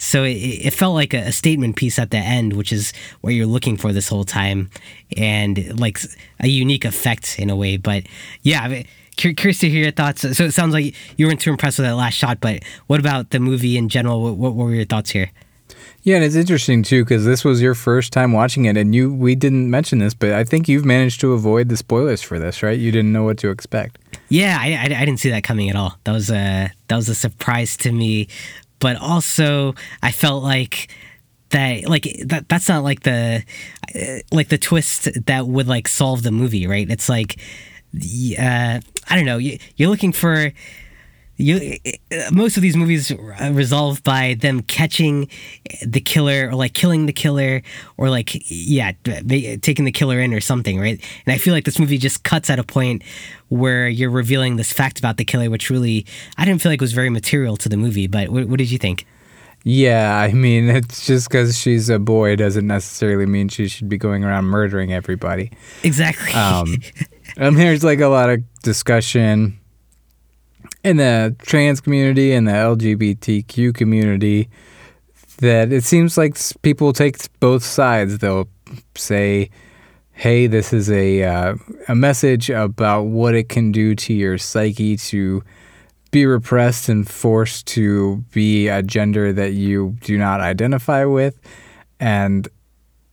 so it, it felt like a, a statement piece at the end which is what you're looking for this whole time and like a unique effect in a way but yeah I mean, eh, curious to hear your thoughts so it sounds like you weren't too impressed with that last shot but what about the movie in general what, what were your thoughts here Yeah, and it's interesting too because this was your first time watching it, and you we didn't mention this, but I think you've managed to avoid the spoilers for this, right? You didn't know what to expect. Yeah, I, I, I didn't see that coming at all. That was a that was a surprise to me, but also I felt like that like that that's not like the uh, like the twist that would like solve the movie, right? It's like uh, I don't know. You, you're looking for you eh, eh, eh, most of these movies uh, are resolved by them catching the killer or like killing the killer or like yeah taking the killer in or something right? And i feel like this movie just cuts at a point where you're revealing this fact about the killer which really i didn't feel like was very material to the movie but what, what did you think? Yeah, I mean, it's just because she's a boy doesn't necessarily mean she should be going around murdering everybody. exactly. Um, and there's like a lot of discussion in the trans community and the LGBTQ community that it seems like people take both sides. They'll say, "Hey, this is a uh, a message about what it can do to your psyche to be repressed and forced to be a gender that you do not identify with," and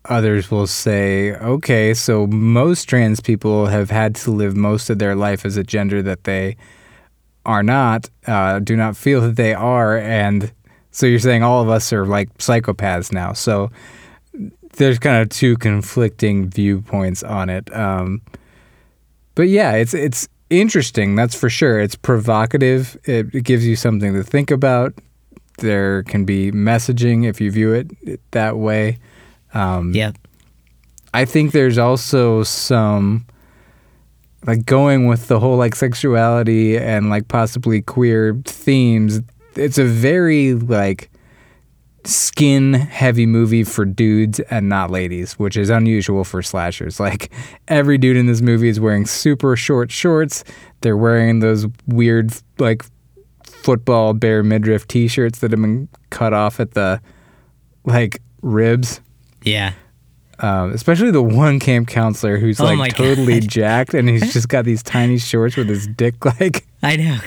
others will say, okay, so most trans people have had to live most of their life as a gender that they are not, uh, do not feel that they are. And so you're saying all of us are like psychopaths now. So there's kind of two conflicting viewpoints on it. Um, but yeah, it's, it's interesting. That's for sure. It's provocative. It, it gives you something to think about. There can be messaging if you view it that way. Um, yeah I think there's also some like going with the whole like sexuality and like possibly queer themes. It's a very like skin heavy movie for dudes and not ladies, which is unusual for slashers. Like every dude in this movie is wearing super short shorts. They're wearing those weird like football bare midriff t-shirts that have been cut off at the like ribs yeah um, especially the one camp counselor who's Oh like totally God. jacked and he's just got these tiny shorts with his dick like i know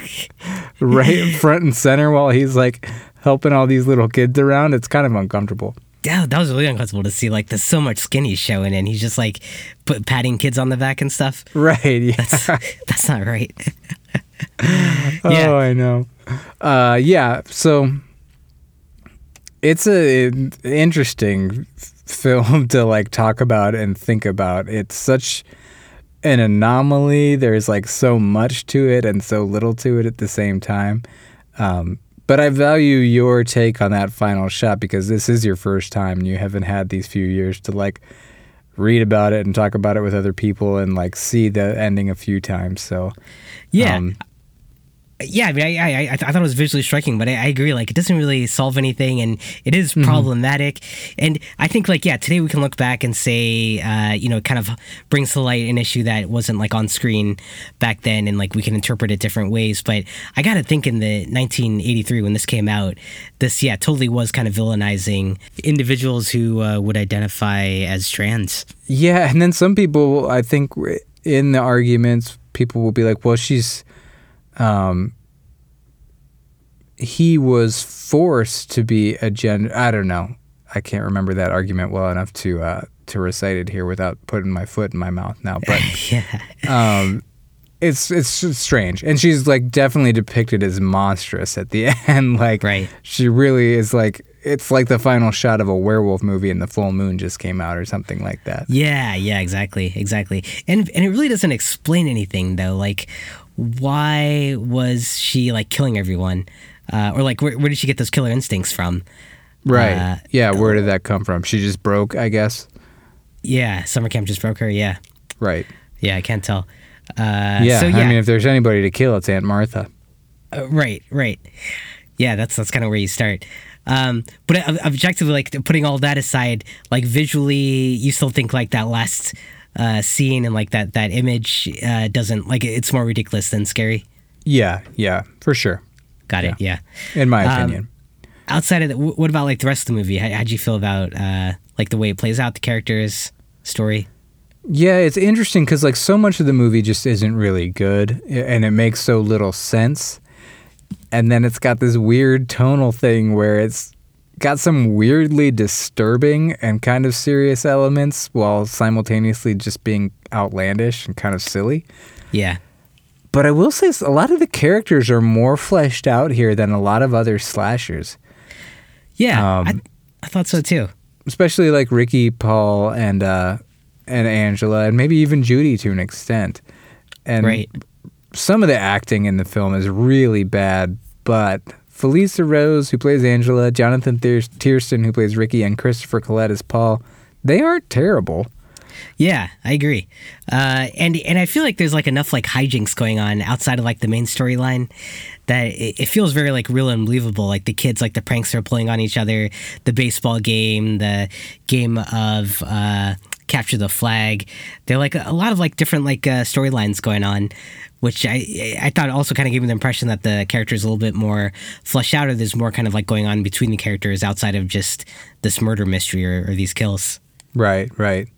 right front and center while he's like helping all these little kids around. It's kind of uncomfortable. yeah, that was really uncomfortable to see. Like, there's so much skin he's showing, and he's just like put, patting kids on the back and stuff. Right. Yeah. That's, that's not right. Oh. I know. Uh, yeah. So it's a an interesting film to like talk about and think about. It's such an anomaly. There's like so much to it and so little to it at the same time. Um, but I value your take on that final shot because this is your first time and you haven't had these few years to like read about it and talk about it with other people and like see the ending a few times. So Yeah. um, yeah, I mean, I, I, I thought it was visually striking, but I, I, agree. Like, it doesn't really solve anything, and it is mm-hmm. problematic. And I think, like, yeah, today we can look back and say, uh, you know, it kind of brings to light an issue that wasn't like on screen back then, and like we can interpret it different ways. But I got to think in the 1983 when this came out, this yeah totally was kind of villainizing individuals who uh, would identify as trans. Yeah, and then some people, I think, in the arguments, people will be like, well, she's um, he was forced to be a gender. I don't know. I can't remember that argument well enough to uh, to recite it here without putting my foot in my mouth now. But yeah, um, it's it's strange, and she's like definitely depicted as monstrous at the end. like, right. she really is like it's like the final shot of a werewolf movie and the full moon just came out or something like that. Yeah, yeah, exactly, exactly. And and it really doesn't explain anything though. Like why was she like killing everyone? Uh, or like where, where did she get those killer instincts from? Right. Uh, yeah, where did that come from? She just broke, I guess. Yeah, summer camp just broke her, yeah. Right. Yeah, I can't tell. Uh, yeah, so, yeah, I mean if there's anybody to kill, it's Aunt Martha. Uh, right, right. Yeah, that's that's kind of where you start. Um, but objectively, like putting all that aside, like visually, you still think like that last uh, scene and like that that image uh, doesn't like it's more ridiculous than scary. Yeah, yeah, for sure. Got yeah. it. Yeah. In my um, opinion. outside of that, what about like the rest of the movie? How, how'd you feel about uh, like the way it plays out, the characters, story? Yeah, it's interesting because like so much of the movie just isn't really good, and it makes so little sense. And then it's got this weird tonal thing where it's got some weirdly disturbing and kind of serious elements while simultaneously just being outlandish and kind of silly. Yeah. But I will say a lot of the characters are more fleshed out here than a lot of other slashers. Yeah, um, I, I, thought so too. Especially like Ricky, Paul, and uh, and Angela, and maybe even Judy to an extent. And right. some of the acting in the film is really bad, but Felissa Rose, who plays Angela, Jonathan Tiersten, who plays Ricky, and Christopher Collet as Paul, they aren't terrible. Yeah, I agree. Uh, and and I feel like there's like enough like hijinks going on outside of like the main storyline that it, it, feels very like real and believable. Like the kids, like the pranks they're pulling on each other, the baseball game, the game of uh, capture the flag. They're like a, a lot of like different like uh, storylines going on which I I thought also kind of gave me the impression that the character is a little bit more fleshed out, or there's more kind of like going on between the characters outside of just this murder mystery or, or these kills. Right, right.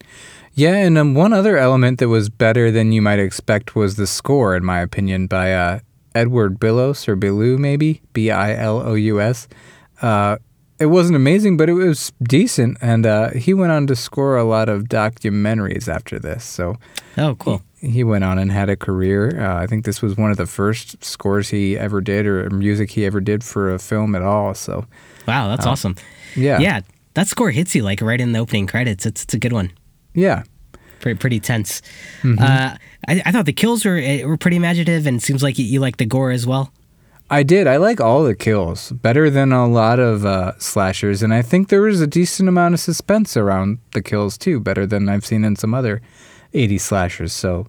Yeah, and um, one other element that was better than you might expect was the score, in my opinion, by uh, Edward Bilous or Bilou, maybe B I L O U S. Uh, it wasn't amazing, but it was decent, and uh, he went on to score a lot of documentaries after this. So, oh, cool he went on and had a career. Uh, I think this was one of the first scores he ever did or music he ever did for a film at all. So, wow, that's uh, awesome. Yeah, yeah, that score hits you like right in the opening credits. It's it's a good one. Yeah, pretty pretty tense. Mm-hmm. Uh, I, I thought the kills were eh, were pretty imaginative, and seems like you, you like the gore as well. I did. I like all the kills better than a lot of uh, slashers, and I think there was a decent amount of suspense around the kills too, better than I've seen in some other 80 slashers. So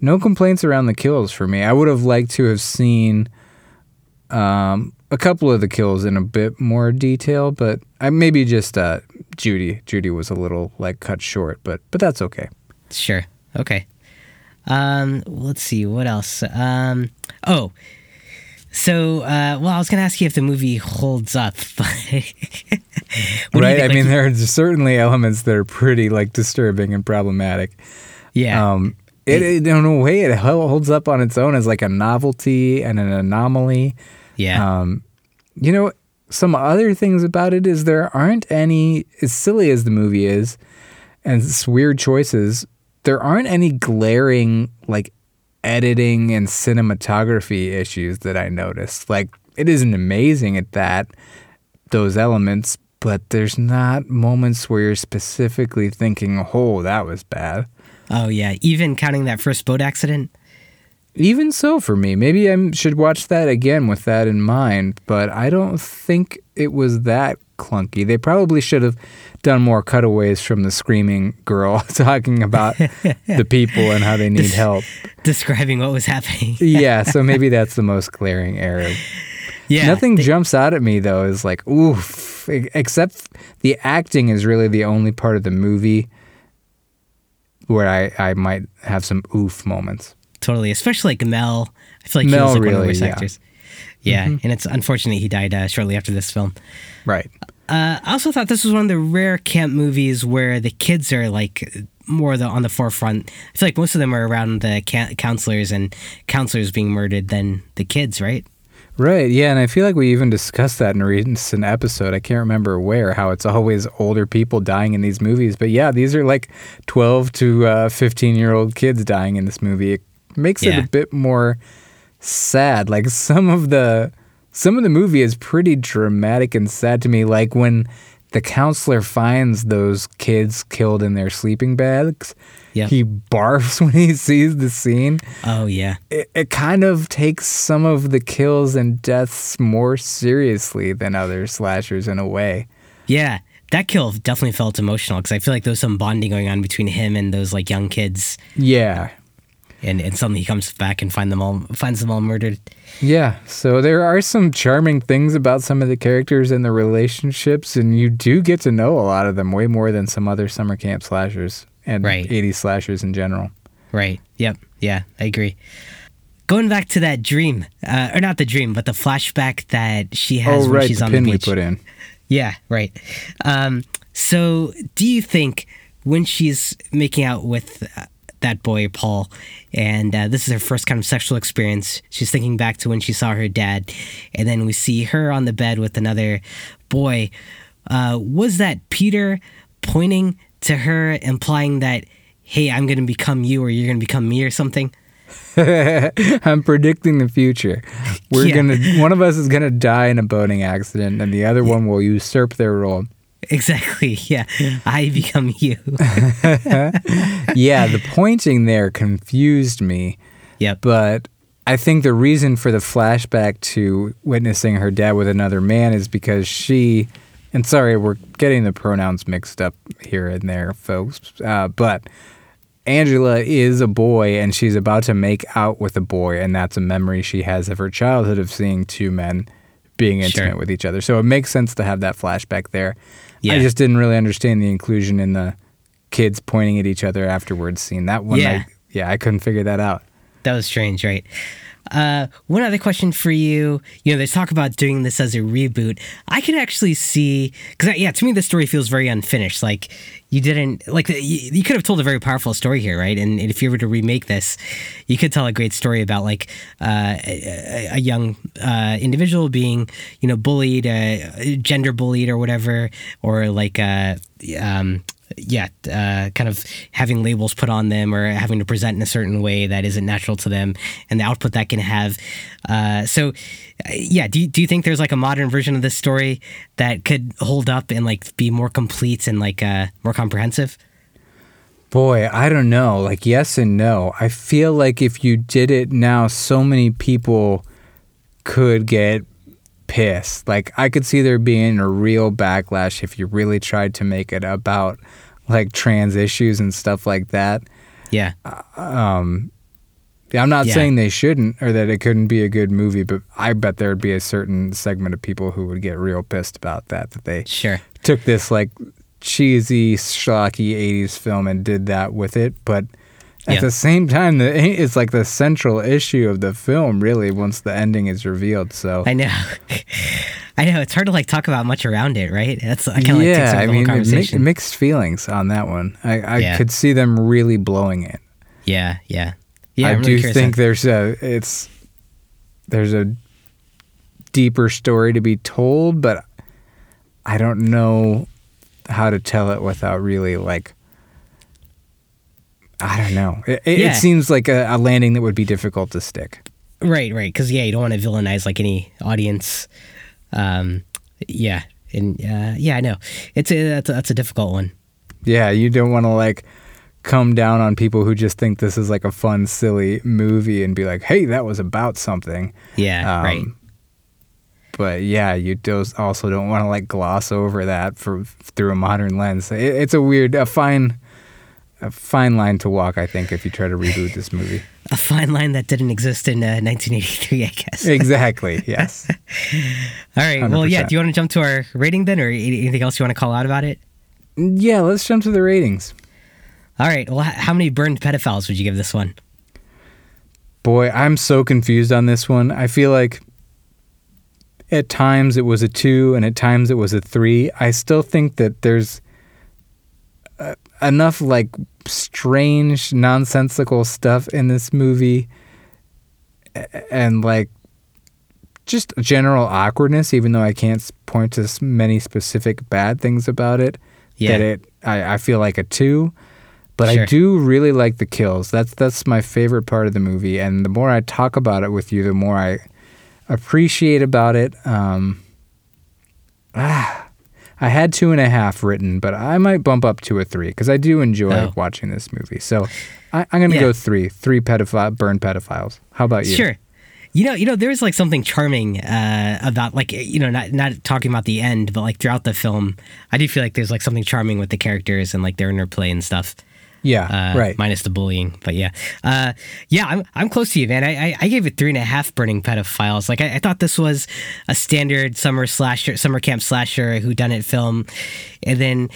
no complaints around the kills for me. I would have liked to have seen um, a couple of the kills in a bit more detail, but I maybe just uh, Judy. Judy was a little like cut short, but but that's okay. Sure. Okay. Um, let's see what else. Um, oh, so uh, well, I was going to ask you if the movie holds up. right. I mean, there are certainly elements that are pretty like disturbing and problematic. Yeah. Um, it, it, in a way, it holds up on its own as like a novelty and an anomaly. Yeah. Um, you know, some other things about it is there aren't any, as silly as the movie is, and it's weird choices, there aren't any glaring, like, editing and cinematography issues that I noticed. Like, it isn't amazing at that, those elements, but there's not moments where you're specifically thinking, oh, that was bad. Oh yeah, even counting that first boat accident. Even so, for me, maybe I should watch that again with that in mind. But I don't think it was that clunky. They probably should have done more cutaways from the screaming girl talking about the people and how they need help. Describing what was happening. yeah, so maybe that's the most glaring error. Yeah. Nothing they- jumps out at me though. Is like oof, except the acting is really the only part of the movie where I I might have some oof moments. totally, especially like Mel. I feel like he was like one of the really, worst yeah. Mm-hmm. and it's unfortunate he died uh, shortly after this film. Right. Uh, I also thought this was one of the rare camp movies where the kids are like more the, on the forefront. I feel like most of them are around the ca- counselors and counselors being murdered than the kids, right? Right, yeah, and I feel like we even discussed that in a recent episode. I can't remember where, how it's always older people dying in these movies. But yeah, these are like 12 to uh, 15 year old kids dying in this movie. It makes Yeah. it a bit more sad. Like some of the some of the movie is pretty dramatic and sad to me. Like when the counselor finds those kids killed in their sleeping bags, Yeah. he barfs when he sees the scene Oh yeah. it, it kind of takes some of the kills and deaths more seriously than other slashers in a way. Yeah, that kill definitely felt emotional because I feel like there was some bonding going on between him and those like young kids, Yeah. And and suddenly he comes back and find them all finds them all murdered. Yeah. So there are some charming things about some of the characters and the relationships, and you do get to know a lot of them way more than some other summer camp slashers and Right. 80s slashers in general. Right. Yep. Yeah, I agree. Going back to that dream, uh, or not the dream, but the flashback that she has oh, when right. she's The on pin the we beach. put in. Yeah, right. Um, so, do you think when she's making out with uh, that boy, Paul, and uh, this is her first kind of sexual experience, she's thinking back to when she saw her dad, and then we see her on the bed with another boy. Uh, was that Peter pointing to her, implying that, hey, I'm going to become you or you're going to become me or something? I'm predicting the future. We're Yeah. gonna one of us is gonna die in a boating accident, and the other one will usurp their role. Exactly. Yeah. I become you. yeah, the pointing there confused me, Yeah. but I think the reason for the flashback to witnessing her dad with another man is because she, and sorry, we're getting the pronouns mixed up here and there, folks, uh, but Angela is a boy and she's about to make out with a boy, and that's a memory she has of her childhood of seeing two men being intimate Sure. with each other. So it makes sense to have that flashback there. I just didn't really understand the inclusion in the kids pointing at each other afterwards scene. That one, Yeah. I, yeah, I couldn't figure that out. That was strange, right? Uh, one other question for you. You know, there's talk about doing this as a reboot. I could actually see, because yeah, to me the story feels very unfinished. Like you didn't like you, you could have told a very powerful story here, right? And, if you were to remake this, you could tell a great story about like uh, a, a young uh, individual being, you know, bullied, uh, gender bullied or whatever, or like uh, um, yeah, uh, kind of having labels put on them or having to present in a certain way that isn't natural to them, and the output that can have. Uh, so, yeah, do you, do you think there's like a modern version of this story that could hold up and like be more complete and like uh, more comprehensive? Boy, I don't know. Like, yes and no. I feel like if you did it now, so many people could get pissed. Like, I could see there being a real backlash if you really tried to make it about like trans issues and stuff like that. Yeah, Um, yeah, I'm not Yeah. saying they shouldn't or that it couldn't be a good movie, but I bet there'd be a certain segment of people who would get real pissed about that. That they sure. took this like cheesy, schlocky '80s film and did that with it, but at Yeah. the same time, the, eh, it's like the central issue of the film. Really, once the ending is revealed, so I know. I know it's hard to like talk about much around it, right? That's I kind of like yeah, over I mean, mi- conversation. mixed feelings on that one. I, I Yeah. could see them really blowing it. yeah, yeah, yeah. I I'm do curious think there's a it's there's a deeper story to be told, but I don't know how to tell it without really like I don't know. It, it, Yeah. it seems like a, a landing that would be difficult to stick. Right, right. Because yeah, you don't want to villainize like any audience. Um, yeah, and uh, yeah, I know it's a that's, a that's a difficult one. Yeah, you don't want to like come down on people who just think this is like a fun, silly movie and be like, "Hey, that was about something." Yeah, Um, right. but yeah, you do- also don't want to like gloss over that for through a modern lens. It, it's a weird, a fine, a fine line to walk. I think if you try to reboot this movie. A fine line that didn't exist in uh, 1983, I guess. Exactly. Yes. All right. Well, yeah. Do you want to jump to our rating then, or anything else you want to call out about it? yeah. Let's jump to the ratings. All right. Well, how many burned pedophiles would you give this one? Boy, I'm so confused on this one. I feel like at times it was a two and at times it was a three. I still think that there's uh, enough like strange, nonsensical stuff in this movie and like just general awkwardness, even though I can't point to many specific bad things about it. Yeah. That it, I, I feel like a two. But Sure. I do really like the kills. That's that's my favorite part of the movie. And the more I talk about it with you, the more I appreciate about it. Um, ah, I had two and a half written, but I might bump up to a three because I do enjoy Oh. watching this movie. So I, I'm going to Yeah. go three. Three pedophile burn pedophiles. How about you? Sure. You know, you know, there's like something charming uh, about like you know, not not talking about the end, but like throughout the film, I do feel like there's like something charming with the characters and like their interplay and stuff. Yeah. Uh, right. Minus the bullying, but yeah, uh, yeah, I'm I'm close to you, man. I, I, I gave it three and a half burning pedophiles. Like I, I thought this was a standard summer slasher, summer camp slasher who done it film, and then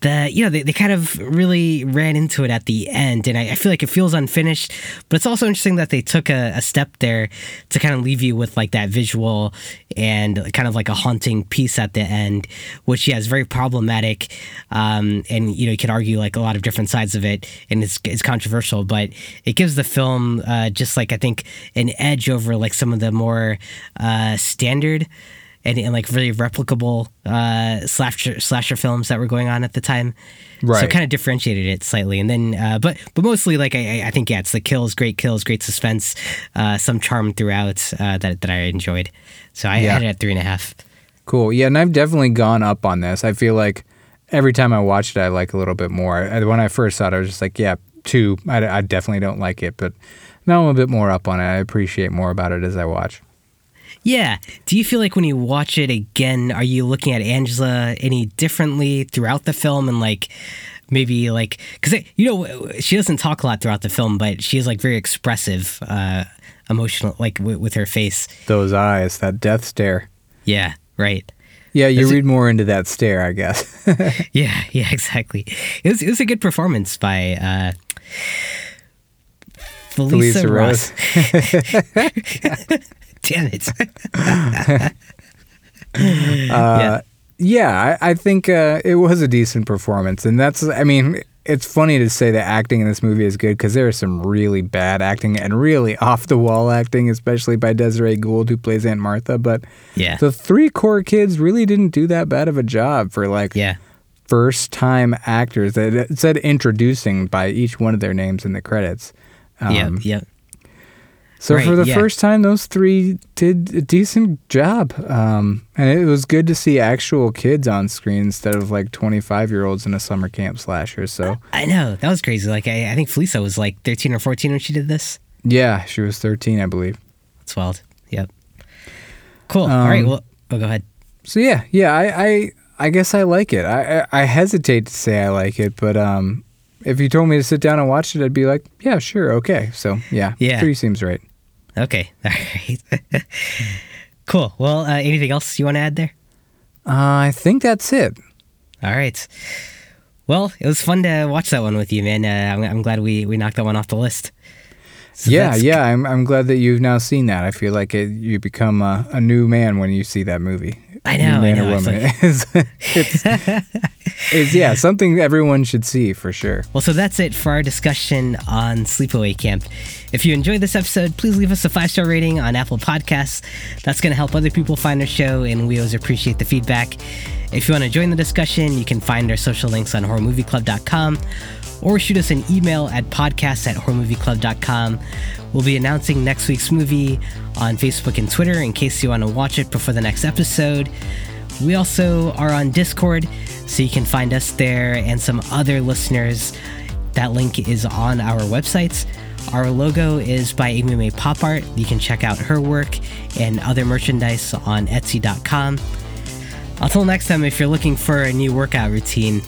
the you know they, they kind of really ran into it at the end. And I, I feel like it feels unfinished but it's also interesting that they took a, a step there to kind of leave you with like that visual and kind of like a haunting piece at the end which yeah is very problematic. Um, and you know you could argue like a lot of different sides of it and it's, it's controversial but it gives the film uh, just like i think an edge over like some of the more uh, standard and, and like really replicable uh, slasher slasher films that were going on at the time. So Right. it kind of differentiated it slightly, and then uh, but but mostly like I, I- I think yeah, it's the kills, great kills, great suspense, uh, some charm throughout uh, that that I enjoyed. So I Yeah. had it at three and a half. Cool. Yeah, and I've definitely gone up on this. I feel like every time I watch it, I like a little bit more. When I first saw it, I was just like, yeah, two. I, I definitely don't like it, but now I'm a bit more up on it. I appreciate more about it as I watch. Yeah. Do you feel like when you watch it again, are you looking at Angela any differently throughout the film and like maybe like because you know she doesn't talk a lot throughout the film, but she is like very expressive, uh, emotional, like w- with her face. Those eyes, that death stare. Yeah. Right. Yeah, you read more into that stare, I guess. Yeah, yeah, exactly. It was, it was a good performance by uh, Felissa, Felissa Ross. Rose. Damn it. Uh, yeah, I, I think uh, it was a decent performance, and that's. I mean, it's funny to say that acting in this movie is good because there is some really bad acting and really off the wall acting, especially by Desiree Gould, who plays Aunt Martha. But Yeah. the three core kids really didn't do that bad of a job for like yeah. first time actors. That said introducing by each one of their names in the credits. Um, yeah. Yeah. So Right, for the yeah. first time, those three did a decent job, um, and it was good to see actual kids on screen instead of like twenty five year olds in a summer camp slasher. So I know. That was crazy. Like, I, I think Felissa was like 13 or 14 when she did this. yeah, she was thirteen, I believe. It's wild. Yep. Cool. All right. Um, Well, oh, go ahead. So yeah, yeah, I I, I guess I like it. I, I I hesitate to say I like it, but um, if you told me to sit down and watch it, I'd be like, yeah, sure, okay. So yeah, Yeah. three seems right. Okay. All right. cool. Well, uh, anything else you want to add there? Uh, I think that's it. All right. Well, it was fun to watch that one with you, man. Uh, I'm, I'm glad we, we knocked that one off the list. So yeah, yeah. I'm I'm glad that you've now seen that. I feel like it, you become a, a new man when you see that movie. I know, I man know. or It's woman. like- it's yeah, something everyone should see for sure. Well, so that's it for our discussion on Sleepaway Camp. If you enjoyed this episode, please leave us a five star rating on Apple Podcasts. That's going to help other people find our show, and we always appreciate the feedback. If you want to join the discussion, you can find our social links on horrormovieclub.com or shoot us an email at podcast at horrormovieclub.com. We'll be announcing next week's movie on Facebook and Twitter in case you want to watch it before the next episode. We also are on Discord, so you can find us there and some other listeners. That link is on our websites. Our logo is by Amy May Pop Art. You can check out her work and other merchandise on Etsy.com. Until next time, if you're looking for a new workout routine,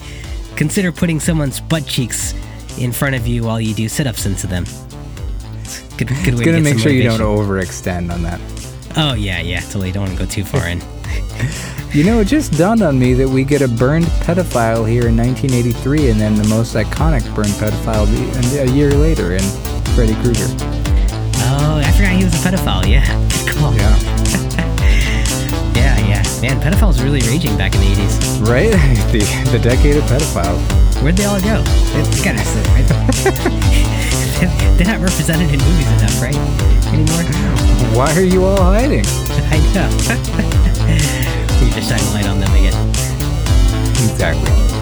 consider putting someone's butt cheeks in front of you while you do sit ups into them. It's Good, good going to make sure you don't overextend on that. Oh, yeah, yeah, totally. Don't want to go too far in. you know, it just dawned on me that we get a burned pedophile here in 1983 and then the most iconic burned pedophile a year later in Freddy Krueger. Oh, I forgot he was a pedophile. Yeah, good call. Yeah. Man, pedophiles were really raging back in the 80s. Right? the, the decade of pedophiles. Where'd they all go? They, gotta right? They're not represented in movies enough, right? Anymore? Why are you all hiding? I know. we just shine a light on them again. Exactly.